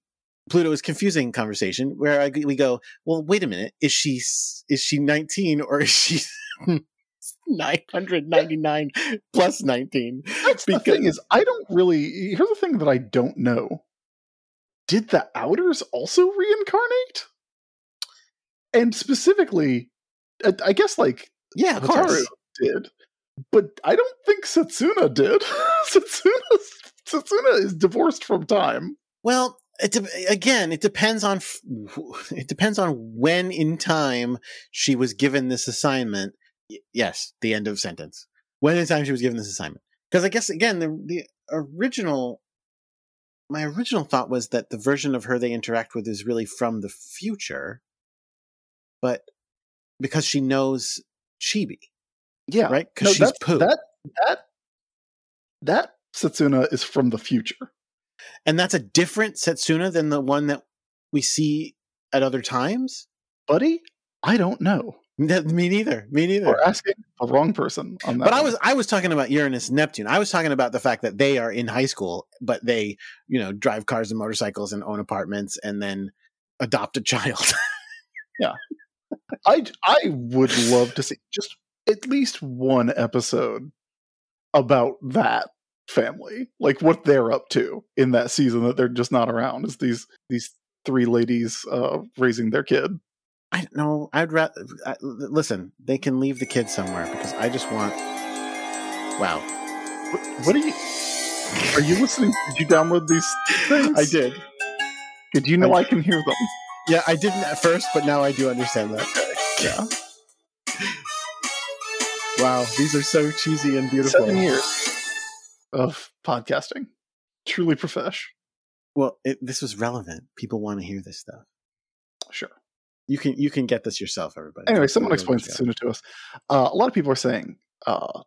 Pluto is confusing conversation where I, we go, well, wait a minute, is she is she 19 or is she 999 plus 19? That's the thing is, I don't really. Here's the thing that I don't know. Did the Outers also reincarnate? And specifically, I guess like Yeah, course. did, but I don't think Setsuna did. Setsuna, Setsuna is divorced from time. Well, it de- again, it depends on f- it depends on when in time she was given this assignment. Y- yes, the end of sentence. When in time she was given this assignment? Because I guess again, the the original, my original thought was that the version of her they interact with is really from the future. but because she knows Chibi, Yeah, right? No, Because she's that's- Pooh, that that that Setsuna is from the future. and that's a different Setsuna than the one that we see at other times. Buddy, I don't know. Me neither. Me neither. We're asking the wrong person on that. But I was I was talking about Uranus and Neptune. I was talking about the fact that they are in high school, but they, you know, drive cars and motorcycles and own apartments and then adopt a child. Yeah. I I would love to see just at least one episode about that family, like what they're up to in that season that they're just not around. Is these these three ladies uh, raising their kid? I don't know. I'd rather I, listen. They can leave the kids somewhere because I just want. Wow, What, what are you? Are you listening? Did you download these things? I did. Did you know I I, can hear them? Yeah, I didn't at first, but now I do understand that. Yeah, Wow, these are so cheesy and beautiful. seven years of podcasting, truly profesh. Well, it, this was relevant. People want to hear this stuff. Sure. You can you can get this yourself, everybody. Anyway, someone Go, explains go. Tsuna to us. Uh, a lot of people are saying, uh,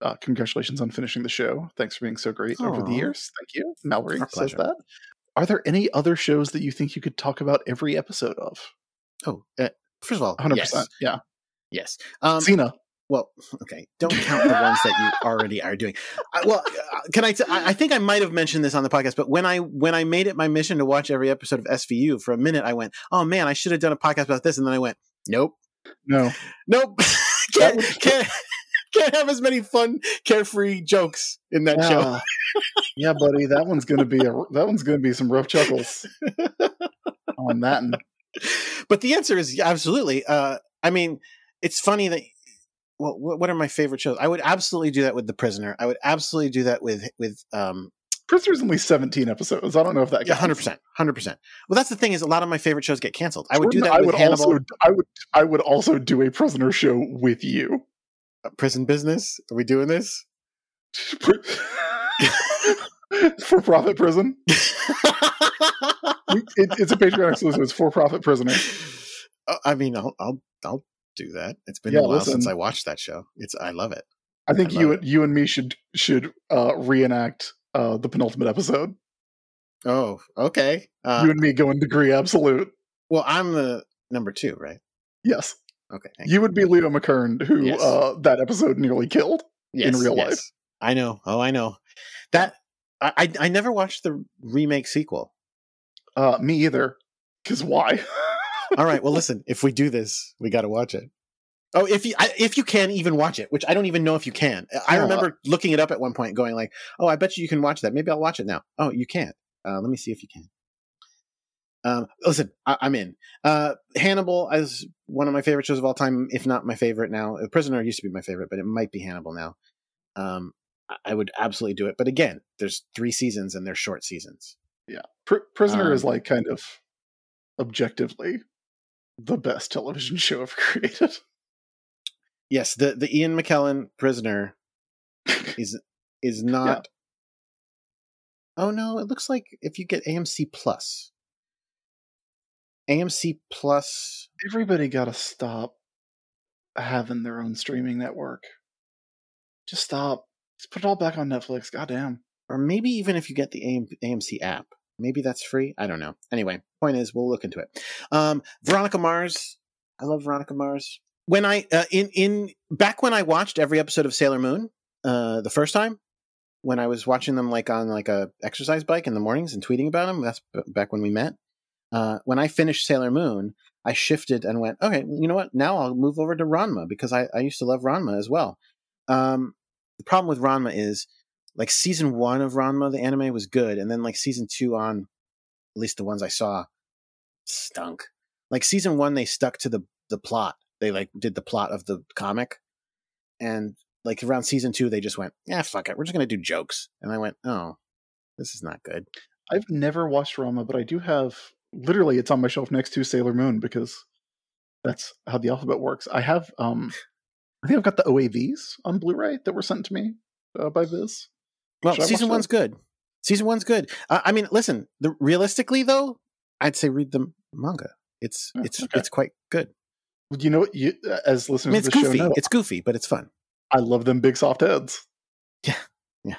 uh, "Congratulations on finishing the show. Thanks for being so great over the years. Thank you." Mallory Our says pleasure. that. Are there any other shows that you think you could talk about every episode of? Oh, uh, first of all, Hundred yes, percent. Yeah. yes. Um, Xena. Well, okay. Don't count the ones that you already are doing. I, well, uh, can I? T- I I think I might have mentioned this on the podcast, but when I when I made it my mission to watch every episode of SVU, for a minute I went, "Oh man, I should have done a podcast about this," and then I went, "Nope, No. nope, can't was- can't can't have as many fun, carefree jokes in that show." Yeah. yeah, buddy. That one's gonna be a. That one's gonna be some rough chuckles on that. And but the answer is absolutely. Uh, I mean, it's funny that. Well, what what are my favorite shows? I would absolutely do that with The Prisoner. I would absolutely do that with with um, Prisoner's only seventeen episodes. I don't know if that. Yeah, hundred percent, hundred percent. Well, that's the thing is a lot of my favorite shows get canceled. I would do that I with would Hannibal, also. I would. I would also do a prisoner show with you. Prison Business. Are we doing this? for profit prison. It, it's a Patreon exclusive. It's for profit prisoner. Oh, I mean, I'll, I'll I'll do that. It's been Yeah, a while listen. since I watched that show. It's I love it. I think I you and you and me should should uh, reenact uh, the penultimate episode. Oh, okay. Uh, you and me going degree absolute. well, I'm the number two, right? Yes, Okay. thank you would be Leo McKern, who Yes. uh, that episode nearly killed. Yes, real yes. life. I know. Oh, I know. That I I, I never watched the remake sequel. Uh, me either. Because why? All right. Well, listen. If we do this, we got to watch it. Oh, if you I, if you can even watch it, which I don't even know if you can. I Yeah. remember looking it up at one point, going like, "Oh, I bet you you can watch that. Maybe I'll watch it now." Oh, you can't. Uh, let me see if you can. Um, listen, I, I'm in. Uh, Hannibal is one of my favorite shows of all time, if not my favorite now. Uh, Prisoner used to be my favorite, but it might be Hannibal now. Um, I- would absolutely do it, but again, there's three seasons and they're short seasons. Pr- prisoner Um, is like kind of objectively the best television show ever created. Yes, the the Ian McKellen Prisoner is is not. Oh no! It looks like if you get AMC Plus, AMC Plus. Everybody got to stop having their own streaming network. Just stop. Just put it all back on Netflix. Goddamn. or maybe even if you get the AM, AMC app, maybe that's free. I don't know. Anyway, point is, we'll look into it. Um, Veronica Mars, I love Veronica Mars. When I uh, in in back when I watched every episode of Sailor Moon, uh, the first time when I was watching them like on like a exercise bike in the mornings and tweeting about them, that's back when we met. Uh, when I finished Sailor Moon, I shifted and went, okay, you know what? Now I'll move over to Ranma because I, I used to love Ranma as well. Um, the problem with Ranma is like season one of Ranma, the anime was good, and then like season two on, at least the ones I saw, stunk. Like season one, they stuck to the the plot. They like did the plot of the comic, and like around season two, they just went, yeah, fuck it, we're just gonna do jokes. And I went, oh, this is not good. I've never watched Ranma, but I do have literally it's on my shelf next to Sailor Moon because that's how the alphabet works. I have um I think I've got the OAVs on Blu-ray that were sent to me uh, by Viz. Well, season one's good. Season one's good. Uh, I mean, listen, the, realistically though, I'd say read the manga. It's Oh, it's okay. it's quite good. You know, you as I listeners mean, of it's the goofy. show know, It's goofy, but it's fun. I love them big soft heads. Yeah, yeah.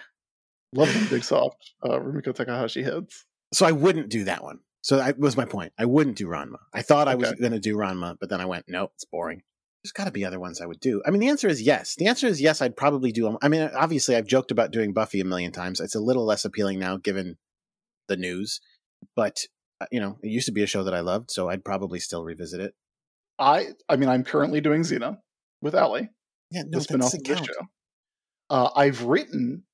Love them big soft uh, Rumiko Takahashi heads. So I wouldn't do that one. So that was my point. I wouldn't do Ranma. I thought I was going to do Ranma, but then I went, nope, it's boring. There's got to be other ones I would do. I mean, the answer is yes. The answer is yes. I'd probably do them. I mean, obviously, I've joked about doing Buffy a million times. It's a little less appealing now, given the news. But uh, you know, it used to be a show that I loved, so I'd probably still revisit it. I I mean, I'm currently doing Xena with Ali. Yeah, no, that spin off of this show. Uh, I've written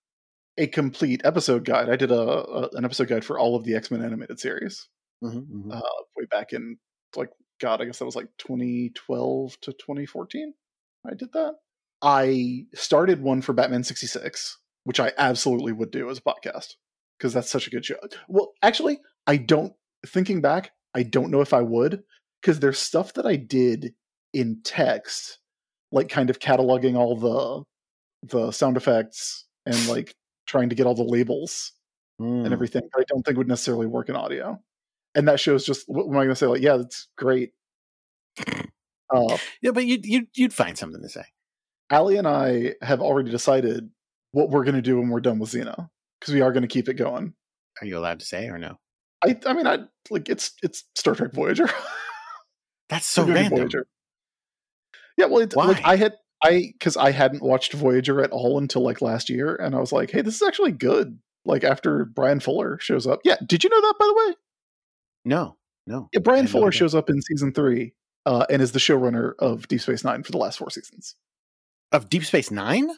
a complete episode guide. I did a, a an episode guide for all of the X Men animated series Mhm, mhm. uh, way back in like God, I guess that was like 2012 to 2014. I did that. I started one for Batman 66, which I absolutely would do as a podcast because that's such a good show. Well, actually, I don't. Thinking back, I don't know if I would because there's stuff that I did in text, like kind of cataloging all the the sound effects and like trying to get all the labels Mm. and everything that I don't think would necessarily work in audio. And that show's just what am I going to say? Like, yeah, that's great. Uh, Yeah, but you'd, you'd you'd find something to say. Allie and I have already decided what we're going to do when we're done with Xena because we are going to keep it going. Are you allowed to say or no? I, I mean, I like it's it's Star Trek Voyager. That's so random. Voyager. Yeah, well, it, like Why? I had I because I hadn't watched Voyager at all until like last year, and I was like, hey, this is actually good. Like after Bryan Fuller shows up. Yeah, did you know that by the way? No, no. Yeah, Bryan no Fuller shows up in season three uh, and is the showrunner of Deep Space Nine for the last four seasons. Of Deep Space Nine?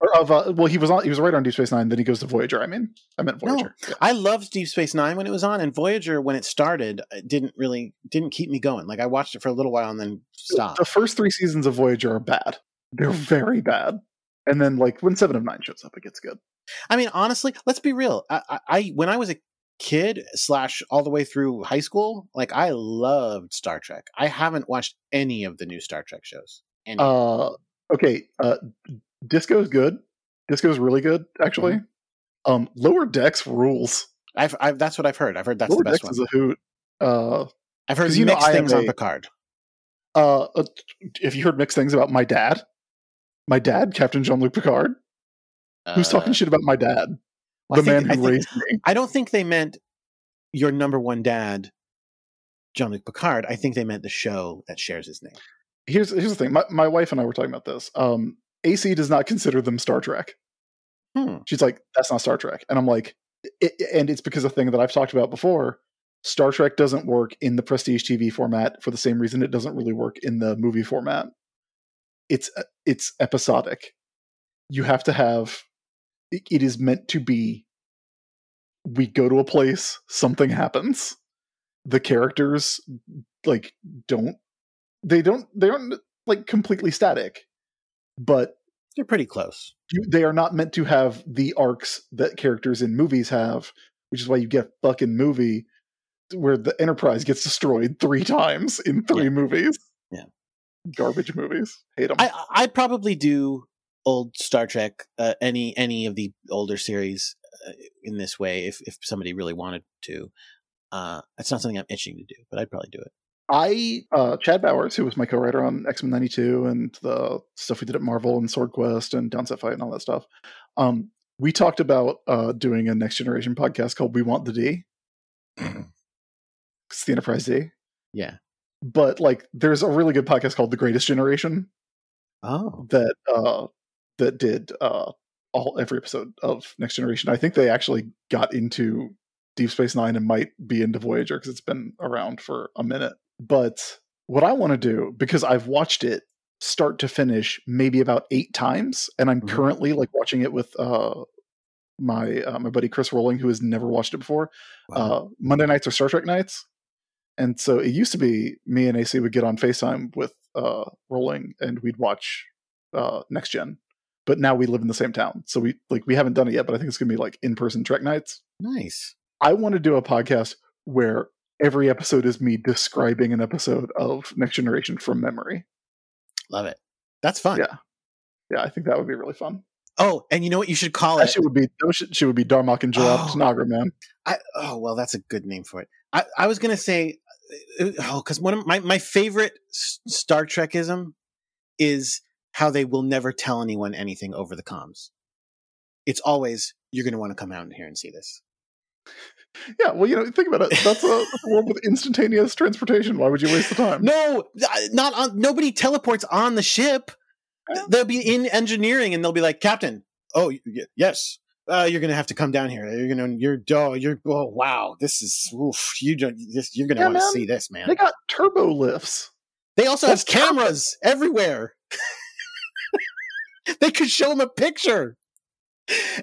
Or of uh, well, he was on he was right on Deep Space Nine. Then he goes to Voyager. I mean, I meant No. Voyager. Yeah. I loved Deep Space Nine when it was on, and Voyager when it started it didn't really didn't keep me going. Like I watched it for a little while and then stopped. The first three seasons of Voyager are bad. They're very bad. And then like when Seven of Nine shows up, it gets good. I mean, honestly, let's be real. I, I, I when I was a kid slash all the way through high school, like I loved Star Trek. I haven't watched any of the new Star Trek shows. Any. Uh, okay, uh, Disco's good. Disco's really good, actually. Mm-hmm. Um, Lower Decks rules. I've, I've that's what I've heard. I've heard that's Lower the best Decks one. is a hoot. Uh, I've heard you know, mixed am things on a- Picard. uh, uh, if you heard mixed things about my dad, my dad, Captain Jean Luc Picard, who's talking Uh, shit about my dad, well, I the think- man I who think- raised me. I don't think they meant your number one dad, John Luc Picard. I think they meant the show that shares his name. Here's here's the thing. My my wife and I were talking about this. Um, AC does not consider them Star Trek. Hmm. She's like, that's not Star Trek, and I'm like, it, and it's because of a thing that I've talked about before. Star Trek doesn't work in the prestige TV format for the same reason it doesn't really work in the movie format. It's uh, it's episodic. You have to have. It, is meant to be. We go to a place, something happens. The characters like don't they don't they aren't like completely static, but They're pretty close. you, they are not meant to have the arcs that characters in movies have, which is why you get a fucking movie where the Enterprise gets destroyed three times in three Yeah. movies. Yeah. garbage movies. Hate them. I I'd probably do old Star Trek, uh, any any of the older series uh, in this way if if somebody really wanted to. Uh, it's not something I'm itching to do, but I'd probably do it. I uh, Chad Bowers, who was my co-writer on X Men '92 and the stuff we did at Marvel and Sword Quest and Downset Fight and all that stuff, um, we talked about uh, doing a next generation podcast called "We Want the D." It's the Enterprise D, Yeah. but like, there's a really good podcast called "The Greatest Generation" Oh. that uh, that did uh, all every episode of Next Generation. I think they actually got into Deep Space Nine and might be into Voyager because it's been around for a minute. But what I want to do because I've watched it start to finish maybe about eight times, and I'm Mhm. currently like watching it with uh, my uh, my buddy Chris Rowling, who has never watched it before. Wow. Uh, Monday nights are Star Trek nights, and so it used to be me and AC would get on Facetime with uh, Rolling, and we'd watch uh, Next Gen. But now we live in the same town, so we like we haven't done it yet. But I think it's gonna be like in person Trek nights. nice. I want to do a podcast where every episode is me describing an episode of Next Generation from memory. Love it. That's fun. Yeah. Yeah, I think that would be really fun. Oh, and you know what you should call That it? She would be shit would be Darmok and Jalad Oh. Tanagra, man. I, oh well, that's a good name for it. I, I was gonna say uh, oh, because one of my my favorite Star Trekism is how they will never tell anyone anything over the comms. It's always you're going to want to come out here and see this. Yeah, well, you know, think about it. That's a, that's a world with instantaneous transportation. Why would you waste the time? No, not on. Nobody teleports on the ship. They'll be in engineering, and they'll be like, "Captain, oh y- yes, uh, you're gonna have to come down here. You're gonna, you're, oh, you're, oh, wow, this is, oof, you don't, this, you're gonna yeah, want to see this, man. They got turbo lifts. They also That's have cameras everywhere. They could show them a picture.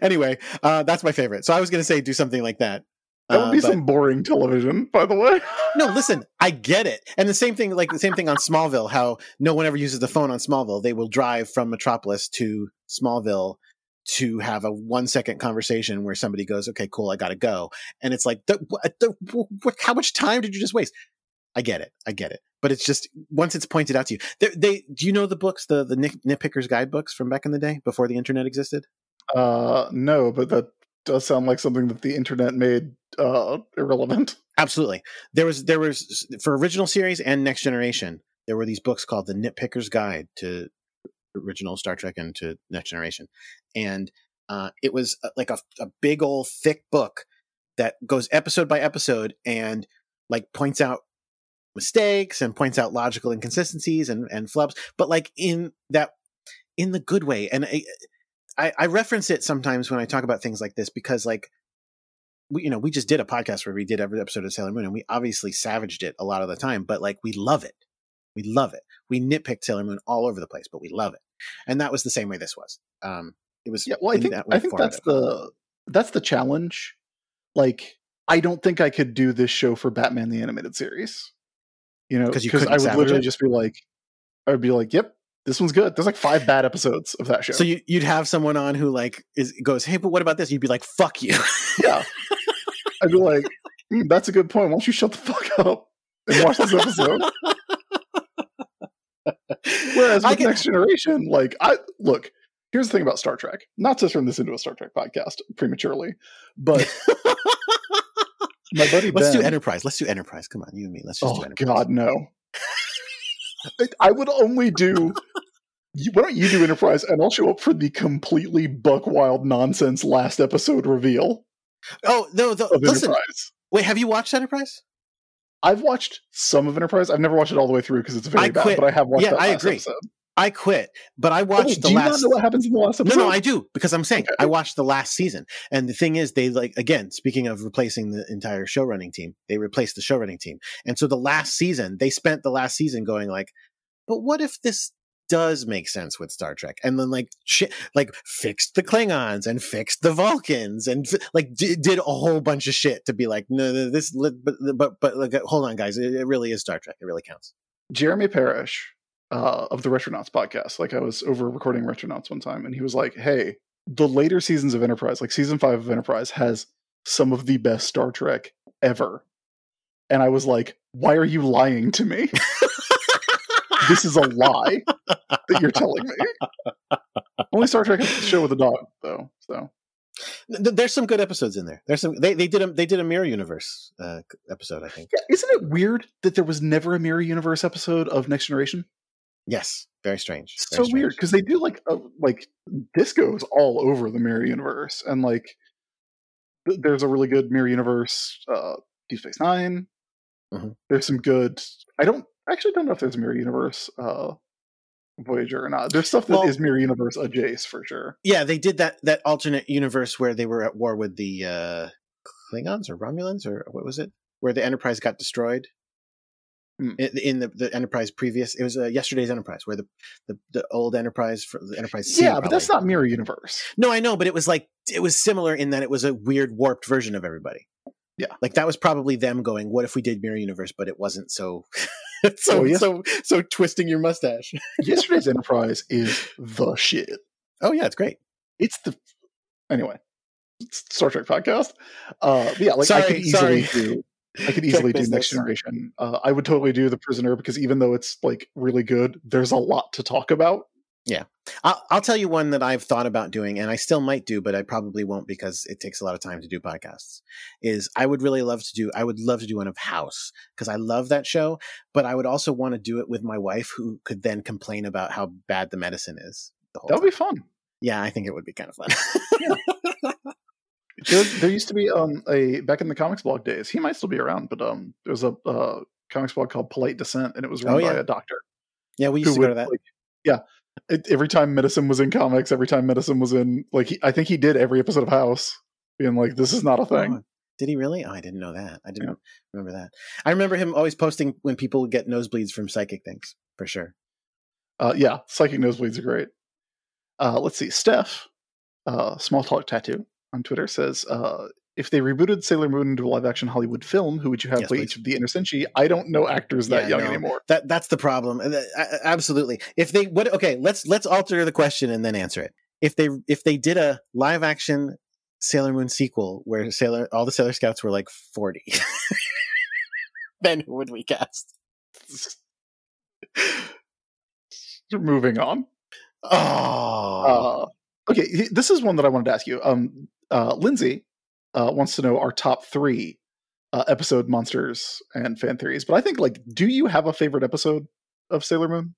Anyway, uh, that's my favorite. So I was gonna say do something like that. That would be uh, but, some boring television, by the way. no, listen, I get it. And the same thing, like the same thing on Smallville, how no one ever uses the phone on Smallville. They will drive from Metropolis to Smallville to have a one second conversation where somebody goes, okay, cool, I gotta go. And it's like, the, the, what, how much time did you just waste? I get it. I get it. But it's just once it's pointed out to you, they, they do you know the books, the the nitpickers guidebooks from back in the day before the internet existed? Uh, no, but that does sound like something that the internet made uh, irrelevant. Absolutely. There was there was for original series and next generation. There were these books called the Nitpicker's Guide to original Star Trek and to Next Generation, and uh, it was uh, like a, a big old thick book that goes episode by episode and like points out mistakes and points out logical inconsistencies and and flubs, but like in that in the good way. And I, I, I reference it sometimes when I talk about things like this because like we, you know, we just did a podcast where we did every episode of Sailor Moon and we obviously savaged it a lot of the time, but like we love it. We love it. We nitpicked Sailor Moon all over the place, but we love it. And that was the same way this was. Um, it was. Yeah. Well, I think, I think that's the, that's the challenge. Like, I don't think I could do this show for Batman the Animated Series. You know, because I would literally it? just be like, I would be like, "Yep, this one's good." There's like five bad episodes of that show. So you, would have someone on who like is goes, "Hey, but what about this?" You'd be like, "Fuck you." yeah, I'd be like, mm, "That's a good point. Why don't you shut the fuck up and watch this episode?" Whereas with can... Next Generation, like I look, here's the thing about Star Trek. Not to turn this into a Star Trek podcast prematurely, but my buddy Let's ben, do Enterprise. Let's do Enterprise. Come on, you and me. Let's just oh, do Enterprise. God, no. I would only do. Why don't you do Enterprise and I'll show up for the completely buck wild nonsense last episode reveal? Oh no! The, listen, Enterprise. wait, have you watched Enterprise? I've watched some of Enterprise. I've never watched it all the way through because it's very bad. But I have watched. Yeah, I agree. Episode. I quit, but I oh, watched oh, the last. Do you not know what happens in the last episode? No, no, I do because I'm saying. I watched the last season, and the thing is, they like again. Speaking of replacing the entire show running team, they replaced the show running team, and so the last season, they spent the last season going like, "But what if this does make sense with Star Trek?" And then like shit, like fixed the Klingons and fixed the Vulcans and like d- did a whole bunch of shit to be like, "No, no this, but but but like, hold on, guys, it, it really is Star Trek. It really counts." Jeremy Parish uh, of the Retronauts podcast. Like I was over recording Retronauts one time, and he was like, "Hey, the later seasons of Enterprise, like season five of Enterprise, has some of the best Star Trek ever." And I was like, "Why are you lying to me? this is a lie that you're telling me." Only Star Trek show with a dog, though. So there's some good episodes in there. There's some they, they did a they did a mirror universe uh, episode, I think. Yeah, isn't it weird that there was never a mirror universe episode of Next Generation? Yes, very strange. Very so strange. weird because they do like uh, like discos all over the mirror universe, and like th- there's a really good mirror universe, uh, Deep Space 9 mm-hmm. There's some good. I don't actually don't know if there's a mirror universe uh, Voyager or not. There's stuff that well, is mirror universe adjacent for sure. Yeah, they did that that alternate universe where they were at war with the uh, Klingons or Romulans or what was it? Where the Enterprise got destroyed. Mm. In, in the, the Enterprise previous, it was uh, yesterday's Enterprise, where the, the, the old Enterprise for the Enterprise. C, yeah, probably. but that's not mirror universe. No, I know, but it was like it was similar in that it was a weird warped version of everybody. Yeah, like that was probably them going, "What if we did mirror universe, but it wasn't so so oh, yes. so so twisting your mustache." yesterday's Enterprise is the shit. Oh yeah, it's great. It's the anyway. Star Trek podcast. Uh, yeah, like sorry, I could easily sorry. do I could easily do Next Generation. Uh, I would totally do The Prisoner because even though it's like really good, there's a lot to talk about Yeah, I'll, I'll tell you one that I've thought about doing, and I still might do, but I probably won't because it takes a lot of time to do podcasts. Is I would really love to do. I would love to do one of House because I love that show, but I would also want to do it with my wife, who could then complain about how bad the medicine is. The whole That would be fun. yeah, I think it would be kind of fun. There, there used to be um a back in the comics blog days. He might still be around, but um there was a uh, comics blog called Polite Dissent, and it was run Oh, by a doctor. yeah, we used to go to that. like, yeah, it, every time medicine was in comics, every time medicine was in like he, I think he did every episode of House, being like, "This is not a thing." Oh, did he really? Oh, I didn't know that. I didn't remember that. I remember him always posting when people get nosebleeds from psychic things, for sure. Uh, yeah, psychic nosebleeds are great. Uh, let's see, Steph, uh, small talk tattoo on Twitter says, uh, "If they rebooted Sailor Moon into a live-action Hollywood film, who would you have Yes, play please. each of the Inner Senshi? I don't know actors that Yeah, young no. anymore. That that's the problem. Uh, Absolutely. If they what okay, let's let's alter the question and then answer it. If they if they did a live action Sailor Moon sequel where Sailor all the Sailor Scouts were like 40. then who would we cast? Moving on. Oh. Uh, okay, this is one that I wanted to ask you. Um, uh, Lindsay uh, wants to know our top three uh, episode monsters and fan theories. But I think, like, do you have a favorite episode of Sailor Moon?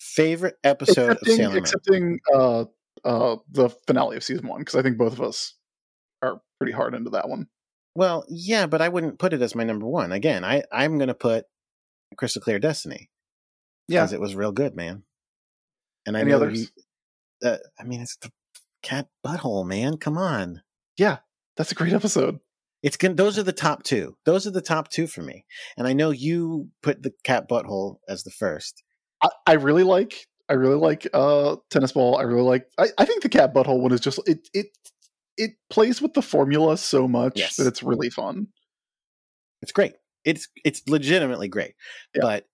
favorite episode accepting, of Sailor Moon. accepting uh, uh, the finale of season one, because I think both of us are pretty hard into that one. Well, yeah, but I wouldn't put it as my number one. Again, I I'm going to put Crystal Clear Destiny Yeah. because it was real good, man. And I Any know others? you- uh, I mean, it's the cat butthole, man. Come on. Yeah, that's a great episode. It's good. Those are the top two. Those are the top two for me. And I know you put the cat butthole as the first. I, I really like. I really like uh, tennis ball. I really like. I, I think the cat butthole one is just it. It it plays with the formula so much Yes. that it's really fun. It's great. It's it's legitimately great. Yeah. But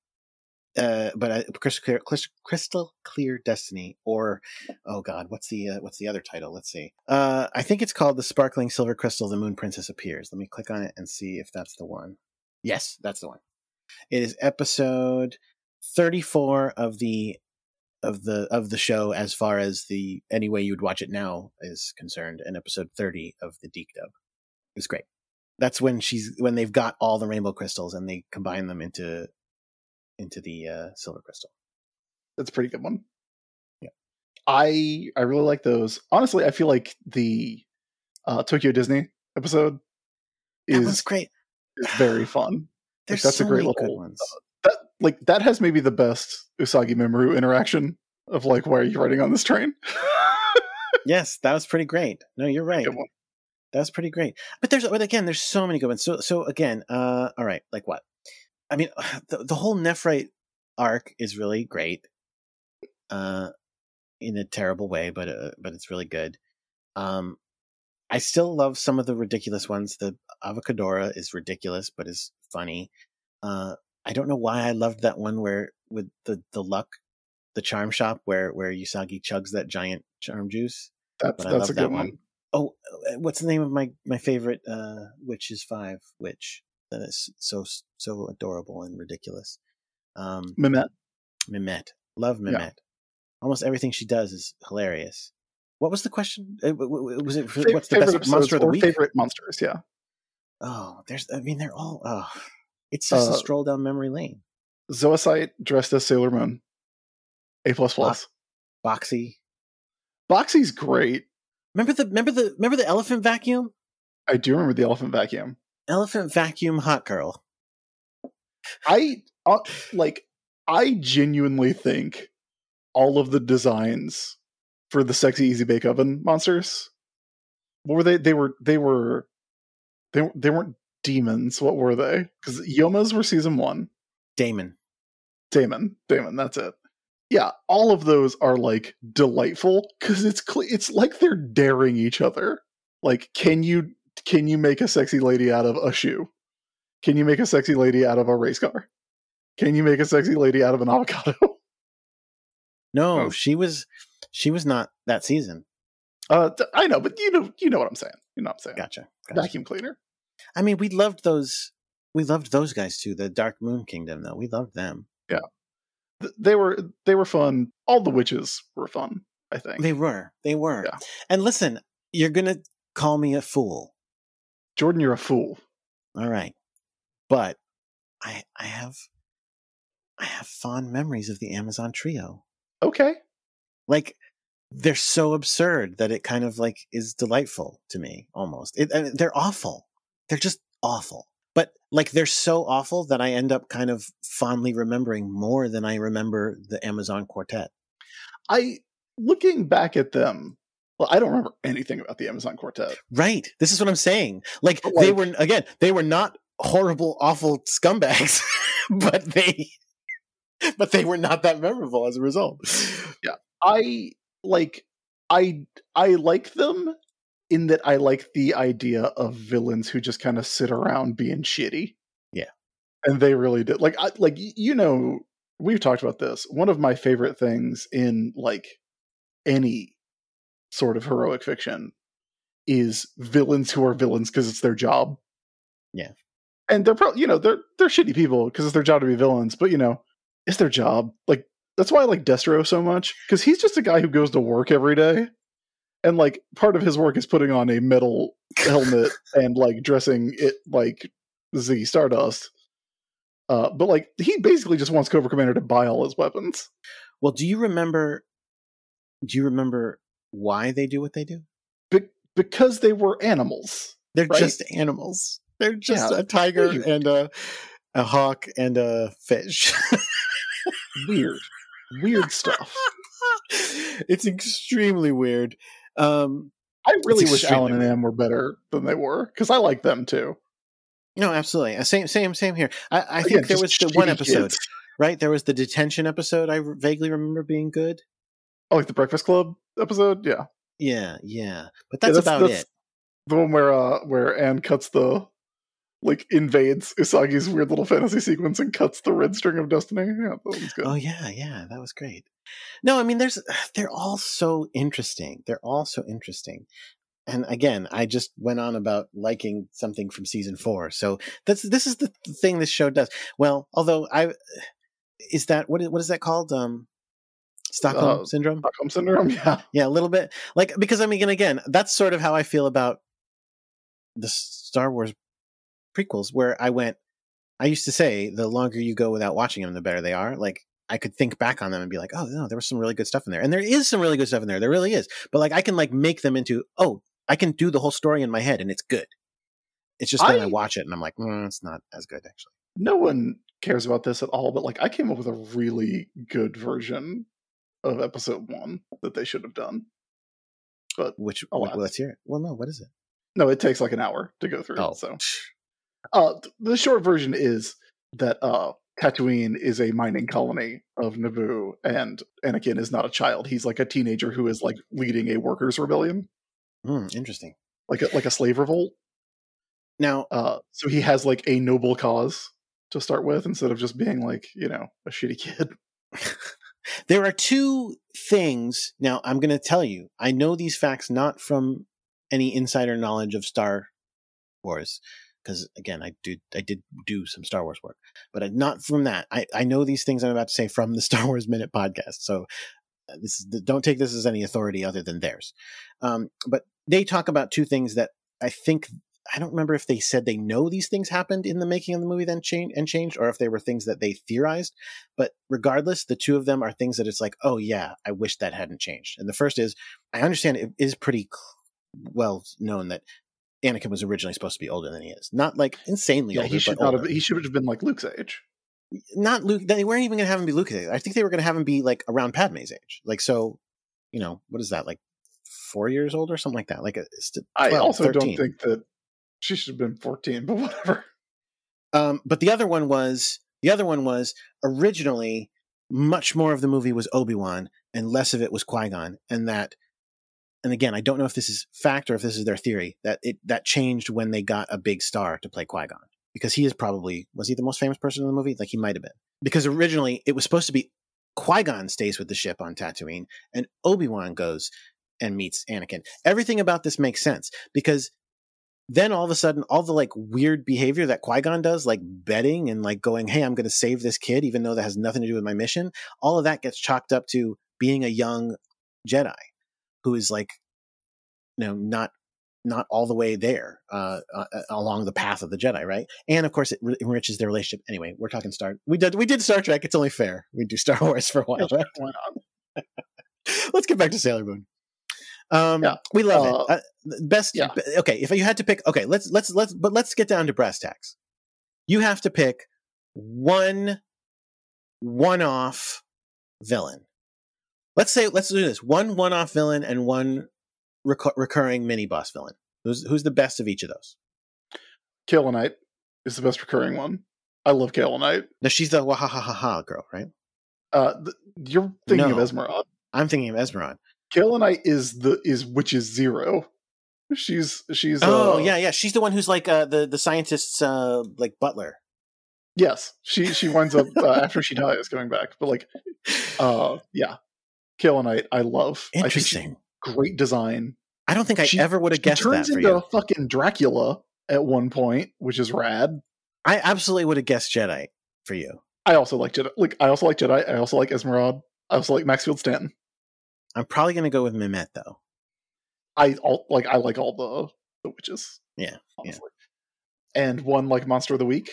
uh, but uh, crystal clear, Crystal- clear destiny, or oh god, what's the uh, what's the other title? Let's see. Uh, I think it's called the sparkling silver crystal. The moon princess appears. Let me click on it and see if that's the one. Yes, that's the one. It is episode thirty four of the of the of the show as far as the any way you'd watch it now is concerned, and episode thirty of the DiC Dub. Was great. That's when she's when they've got all the rainbow crystals and they combine them into into the uh, silver crystal. That's a pretty good one. Yeah. I I really like those. Honestly, I feel like the uh, Tokyo Disney episode That was is, great. is very fun. There's that's a great many little, good ones. That like that has maybe the best Usagi Mamoru interaction of like, why are you riding on this train? yes, that was pretty great. No, you're right. That was pretty great. But there's but again, there's so many good ones. So so again, uh, all right, like what? I mean, the, the whole Nephrite arc is really great, uh, in a terrible way, but uh, but it's really good. Um, I still love some of the ridiculous ones. The Avocadora is ridiculous, but is funny. Uh, I don't know why I loved that one where with the the luck, the charm shop where where Usagi chugs that giant charm juice. That's But that's a that good one. one. Oh, uh, what's the name of my my favorite uh witches five witch that is so so adorable and ridiculous. Um Mimette. Mimette. Love Yeah. Almost everything she does is hilarious. What was the question? Was it what's the best monster of the week? Favorite monsters, yeah. Oh, there's I mean they're all oh it's just a Uh, stroll down memory lane. Zoisite dressed as Sailor Moon. A plus plus. Boxy. Boxy's great. Remember the remember the remember the elephant vacuum? I do remember the elephant vacuum. Elephant vacuum hot girl. I uh, like. I genuinely think all of the designs for the sexy easy bake oven monsters. What were they? They were. They were. They they weren't demons. What were they? Because Yomas were season one. Daimon. Daimon. Daimon. That's it. Yeah, all of those are like delightful because it's cle it's like they're daring each other. Like, can you can you make a sexy lady out of a shoe? Can you make a sexy lady out of a race car? Can you make a sexy lady out of an avocado? No, Oh. she was she was not that season. Uh, I know, but you know, you know what I'm saying. You know what I'm saying. Gotcha. gotcha. Vacuum cleaner. I mean, we loved those. We loved those guys too. The Dark Moon Kingdom, though. We loved them. th- they were they were fun. All the witches were fun. I think They were. They were. Yeah. And listen, you're gonna call me a fool. Jordan, you're a fool. All right. But I I have I have fond memories of the Amazon trio. Okay, Like they're so absurd that it kind of like is delightful to me almost. It, I mean, they're awful. They're just awful. But like they're so awful that I end up kind of fondly remembering more than I remember the Amazon quartet. I looking back at them. Well, I don't remember anything about the Amazon Quartet. Right. This is what I'm saying. Like, But, they were again, they were not horrible, awful scumbags, but they but they were not that memorable as a result. Yeah. I like I I like them in that I like the idea of villains who just kind of sit around being shitty. Yeah. And they really did. Like I like you know, we've talked about this. One of my favorite things in like any sort of heroic fiction is villains who are villains because it's their job. Yeah. And they're probably, you know, they're they're shitty people because it's their job to be villains, but you know, it's their job. Like that's why I like Destro so much because he's just a guy who goes to work every day, and like part of his work is putting on a metal helmet and like dressing it like Ziggy Stardust. Uh, but like he basically just wants Cobra Commander to buy all his weapons. Well, do you remember do you remember why they do what they do? Be- because they were animals. They're Right. just animals. They're just Yeah. a tiger Weird. and a a hawk and a fish. Weird, weird stuff. it's extremely weird. Um I really wish Alan and. Anne were better than they were because I like them too. no, absolutely. Uh, Same same same here. I, I Again, think there was the one episode, kids. right? There was the detention episode I vaguely remember being good. Oh, like the Breakfast Club episode. Yeah, Yeah, yeah. But Yeah, that's, that's- about that's- it. the one where uh where Anne cuts the like invades Usagi's weird little fantasy sequence and cuts the red string of destiny. Yeah, that one's good. Oh yeah, yeah, that was great. No, I mean there's they're all so interesting. They're all so interesting. And again, I just went on about liking something from season 4. So that's this is the thing this show does. Well, although I is that what is, what is that called? Um Stockholm Uh, syndrome? Stockholm syndrome. Yeah, Yeah, a little bit. Like because I mean and again, that's sort of how I feel about the Star Wars prequels where I went I used to say the longer you go without watching them the better they are. Like I could think back on them and be like, "Oh, no, there was some really good stuff in there." And there is some really good stuff in there. There really is. But like I can like make them into, "Oh, I can do the whole story in my head and it's good." It's just then I, I- watch it and I'm like, mm, "It's not as good actually." no one cares about this at all. But like, I came up with a really good version of episode one that they should have done. But Which Oh, well, let's hear it. Well, no, what is it? no, it takes like an hour to go through. Oh, So Uh, the short version is that uh, Tatooine is a mining colony of Naboo, and Anakin is not a child. He's like a teenager who is like leading a workers' rebellion, Hmm, interesting. like a, like a slave revolt. Now, Uh, so he has like a noble cause to start with, instead of just being like you know a shitty kid. there are two things. Now, I'm going to tell you. I know these facts not from any insider knowledge of Star Wars, because again, I did, I did do some Star Wars work, but not from that. I I know these things I'm about to say from the Star Wars Minute podcast. So uh, this is don't take this as any authority other than theirs. Um, but they talk about two things that I think. I don't remember if they said they know these things happened in the making of the movie then change and changed, or if they were things that they theorized. But regardless, the two of them are things that it's like, oh yeah, I wish that hadn't changed. And the first is, I understand it is pretty cl- well known that Anakin was originally supposed to be older than he is. Not like insanely Yeah, older, he should not older. have. He should have been like Luke's age. Not Luke. They weren't even going to have him be Luke's age. I think they were going to have him be like around Padme's age. Like so, you know, what is that? Like four years old or something like that. Like a, it's 12, I also 13. don't think that she should have been fourteen, but whatever. Um, but the other one was the other one was originally much more of the movie was Obi Wan and less of it was Qui Gon, and that. And again, I don't know if this is fact or if this is their theory that it that changed when they got a big star to play Qui Gon because he is probably was he the most famous person in the movie? Like he might have been because originally it was supposed to be Qui Gon stays with the ship on Tatooine and Obi Wan goes and meets Anakin. Everything about this makes sense because then all of a sudden, all the like weird behavior that Qui Gon does, like betting and like going, "Hey, I'm going to save this kid," even though that has nothing to do with my mission. All of that gets chalked up to being a young Jedi who is like, you know, not not all the way there uh, uh, along the path of the Jedi, right? And of course, it re- enriches their relationship. Anyway, we're talking Star. We did we did Star Trek. It's only fair. We do Star Wars for a while. Right? Let's get back to Sailor Moon. Um, Yeah. we love Uh, it. Uh, best. yeah. Okay, if you had to pick, okay, let's let's let's but let's get down to brass tacks. You have to pick one one-off villain. Let's say let's do this: one one-off villain and one recur- recurring mini boss villain. Who's who's the best of each of those? Kaolinite is the best recurring one. I love Kaolinite. No, she's the wahahaha girl, right? Uh, th- you're thinking No. of Esmeralda. I'm thinking of Esmeralda. Kaolinite is the is which is zero. She's she's Oh uh, yeah, yeah. She's the one who's like uh, the the scientist's uh, like butler. yes she she winds up uh, after she dies coming back but like uh yeah Kaolinite I love I Interesting. great design I don't think I She- ever would have guessed that turns into you. fucking Dracula at one point which is rad I absolutely would have guessed Jadeite for you. I also like Jadeite like I also like Jadeite I also like Esmeralda I also like Maxfield Stanton I'm probably going to go with Mimette though. I all like I like all the the witches Yeah, honestly. and one like Monster of the Week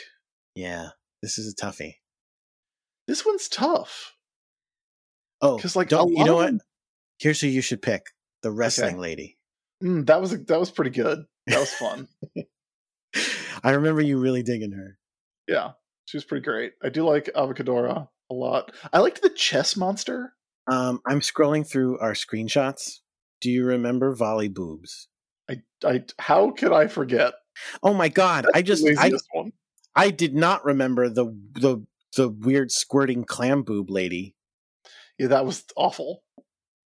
Yeah, this is a toughie. this one's tough Oh, 'Cause, like, you know what? Here's who you should pick: the wrestling lady. Mm, that was that was pretty good that was fun I remember you really digging her. Yeah, she was pretty great. I do like Avocadora a lot. I liked the chess monster. Um, I'm scrolling through our screenshots. Do you remember Volley Boobs? I, I, how could I forget? Oh my god! I just I one. I did not remember the the the weird squirting clam boob lady. Yeah, that was awful.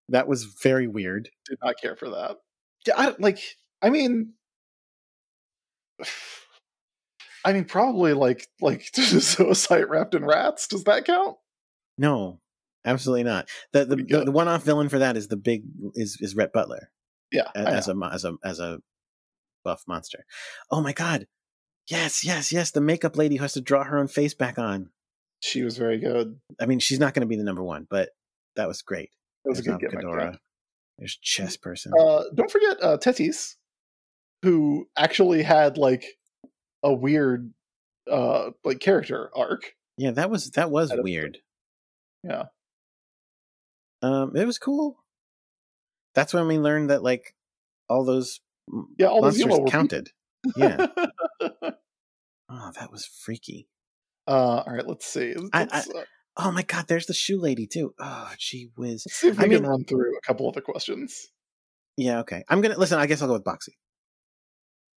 That was very weird. Did not care for that. Yeah, I, like, I mean, I mean, probably like like suicide wrapped in rats. Does that count? No, absolutely not. The the, the, the one off villain for that is the big is is Rhett Butler Yeah, a- as a as a as a buff monster. Oh my god! Yes, yes, yes. The makeup lady who has to draw her own face back on. she was very good. I mean, she's not going to be the number one, but that was great. That was a There's good gimmick. Avocadora. yeah. There's chess person. Uh, don't forget uh, Thetis, who actually had like a weird uh like character arc. yeah, that was that was weird. Yeah. Um, it was cool. That's when we learned that like all those Yeah, all those monsters were counted. Yeah. oh, that was freaky. uh, all right, let's see. Let's, uh, Oh my god, there's the shoe lady too. Oh, gee whiz. let's see if we I can mean- run through a couple other questions. Yeah, okay. I'm gonna listen. I guess I'll go with Boxy.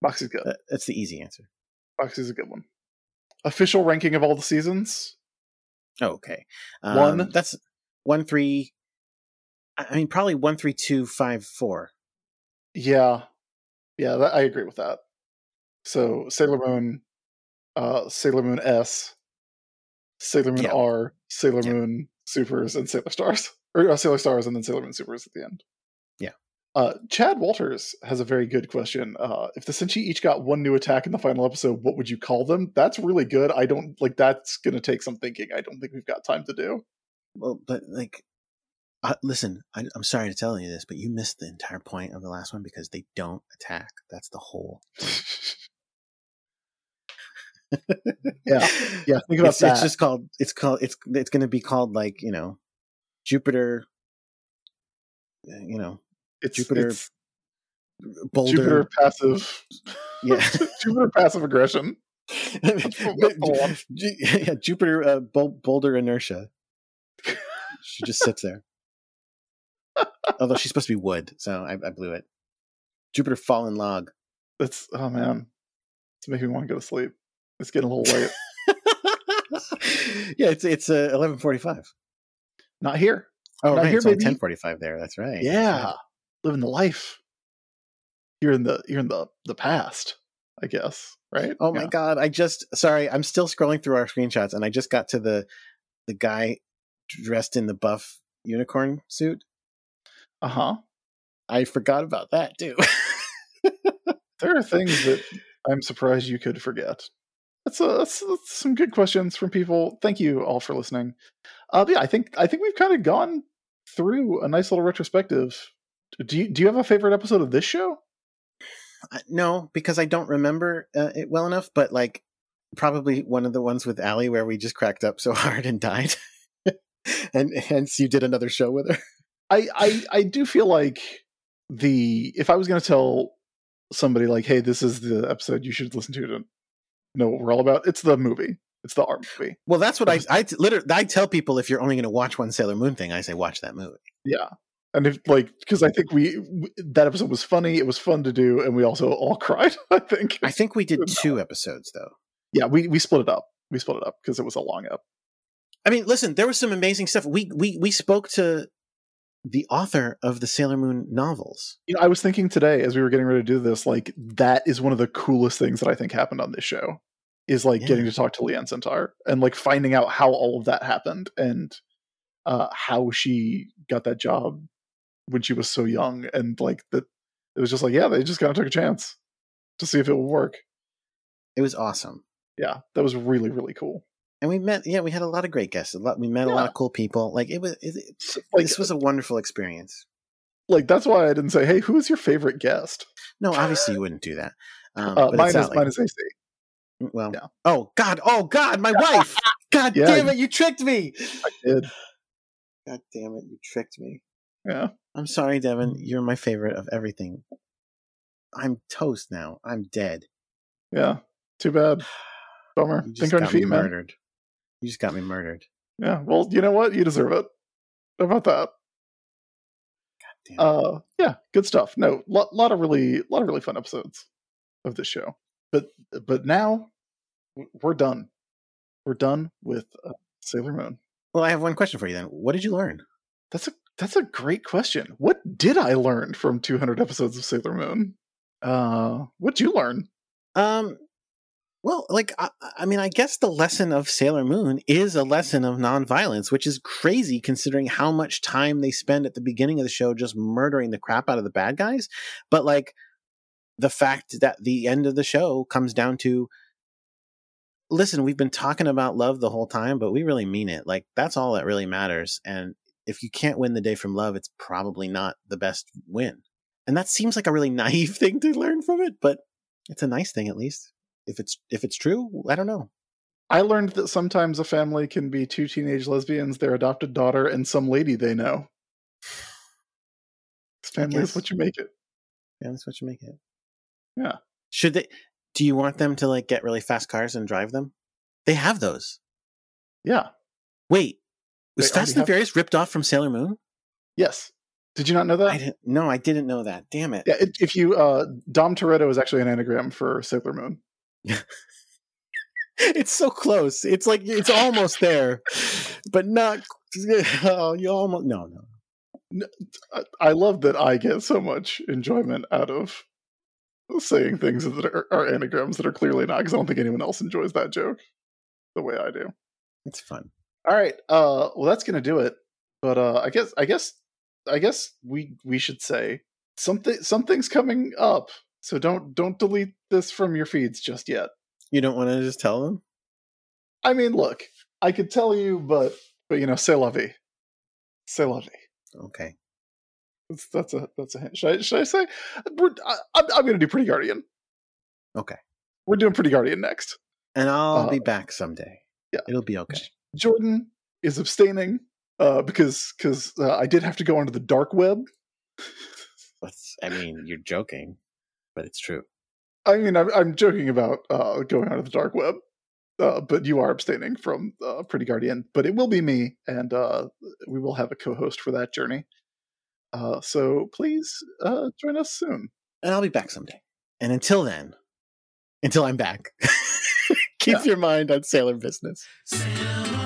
Boxy's good. That, that's the easy answer. Boxy's a good one. Official ranking of all the seasons. Oh, okay. Um, One. That's one three. I mean, probably one three two five four. Yeah, yeah, that, I agree with that. So Sailor Moon, uh, Sailor Moon S, Sailor Moon Yeah. R, Sailor Yeah. Moon Supers, and Sailor Stars, or uh, Sailor Stars, and then Sailor Moon Supers at the end. Yeah. Uh, Chad Walters has a very good question. Uh, if the Senshi each got one new attack in the final episode, what would you call them? That's really good. I don't like. That's going to take some thinking. I don't think we've got time to do. Well, but like, uh, listen, I, I'm sorry to tell you this, but you missed the entire point of the last one because they don't attack. That's the whole. Yeah, yeah. Think about it's, that. it's just called. It's called. It's it's going to be called like you know, Jupiter. uh, You know, it's Jupiter it's Boulder. Jupiter passive. Yeah. Jupiter passive aggression. That's the one. Ju- yeah, Jupiter uh, Boulder inertia. she just sits there. Although she's supposed to be wood, so I, I blew it. Jupiter fallen log. That's oh man, it's making me want to go to sleep. It's getting a little late. yeah, it's it's uh, eleven forty five. Not here. Oh, Not right, here, it's ten forty five there. That's right. That's Yeah, right. living the life. You're in the you're in the the past, I guess. Right? Oh my god! I just sorry. I'm still scrolling through our screenshots, and I just got to the the guy dressed in the buff unicorn suit. Uh huh. I forgot about that too. There are things that I'm surprised you could forget. That's, a, that's, that's some good questions from people. Thank you all for listening. Uh, yeah, I think I think we've kind of gone through a nice little retrospective. Do you do you have a favorite episode of this show? Uh, no, because I don't remember uh, it well enough. But like, probably one of the ones with Allie where we just cracked up so hard and died, and hence you did another show with her. I I, I do feel like the if I was going to tell somebody like, hey, this is the episode you should listen to to know what we're all about, it's the movie. It's the art movie. Well, that's what I I literally I tell people if you're only going to watch one Sailor Moon thing, I say watch that movie. Yeah, and if like because I think we that episode was funny, it was fun to do, and we also all cried. I think. I think we did two episodes though. Yeah, we we split it up. We split it up because it was a long up. I mean, listen, there was some amazing stuff. We we we spoke to the author of the Sailor Moon novels. You know, I was thinking today as we were getting ready to do this, like that is one of the coolest things that I think happened on this show is like yeah. getting to talk to Lianne Sentar and like finding out how all of that happened and uh, how she got that job when she was so young and like that it was just like yeah they just kind of took a chance to see if it would work it was awesome yeah that was really really cool and we met yeah we had a lot of great guests a lot we met yeah. a lot of cool people like it was it, it, like, this was a wonderful experience like that's why i didn't say hey who is your favorite guest no obviously you wouldn't do that um, uh, mine is like, mine is ac Mm, well, yeah. oh God, oh God, my wife! God yeah, damn it, you tricked me! I did. God damn it, you tricked me. Yeah. I'm sorry, Devin. You're my favorite of everything. I'm toast now. I'm dead. Yeah. Too bad. Bummer. You Think on feet. Murdered. You just got me murdered. Yeah. Well, you know what? You deserve it. How about that? Uh, yeah. Good stuff. No, lot, lot of really, a lot of really fun episodes of this show. But but now we're done. We're done with uh, Sailor Moon. Well, I have one question for you then. What did you learn? That's a that's a great question. What did I learn from 200 episodes of Sailor Moon? Uh, what'd you learn? Um, well, like I, I, mean, I guess the lesson of Sailor Moon is a lesson of nonviolence, which is crazy considering how much time they spend at the beginning of the show just murdering the crap out of the bad guys. But like the fact that the end of the show comes down to listen, we've been talking about love the whole time, but we really mean it. Like that's all that really matters. And if you can't win the day from love, it's probably not the best win. And that seems like a really naive thing to learn from it, but it's a nice thing at least. If it's if it's true, I don't know. I learned that sometimes a family can be two teenage lesbians, their adopted daughter, and some lady they know. Family is what you make it. Yeah, that's what you make it. Yeah. Should they? Do you want them to like get really fast cars and drive them? They have those. Yeah. Wait, was they Fast and Furious ripped off from Sailor Moon? Yes. Did you not know that? I didn't. No, I didn't know that. Damn it. Yeah. It, if you uh, Dom Toretto is actually an anagram for Sailor Moon. it's so close. It's like it's almost there, but not. Oh, you almost no no. I love that I get so much enjoyment out of saying things that are, are anagrams that are clearly not because I don't think anyone else enjoys that joke the way I do. It's fun. All right. Uh, well, that's gonna do it. But uh, I guess I guess I guess we we should say something something's coming up. So don't don't delete this from your feeds just yet. You don't want to just tell them? I mean, look, I could tell you, but but you know, say la vie. C'est la vie. Okay. That's, that's a that's a hint. Should I, should I say? We're, I, am I'm going to do Pretty Guardian. Okay. We're doing Pretty Guardian next, and I'll uh, be back someday. Yeah, it'll be okay. Jordan is abstaining uh, because because uh, I did have to go onto the dark web. What's, I mean, you're joking, but it's true. I mean, I'm, I'm joking about uh, going onto the dark web, uh, but you are abstaining from uh, Pretty Guardian. But it will be me, and uh, we will have a co-host for that journey. Uh, so please uh, join us soon. And I'll be back someday. And until then, until I'm back, keep yeah. your mind on sailor business. Sailor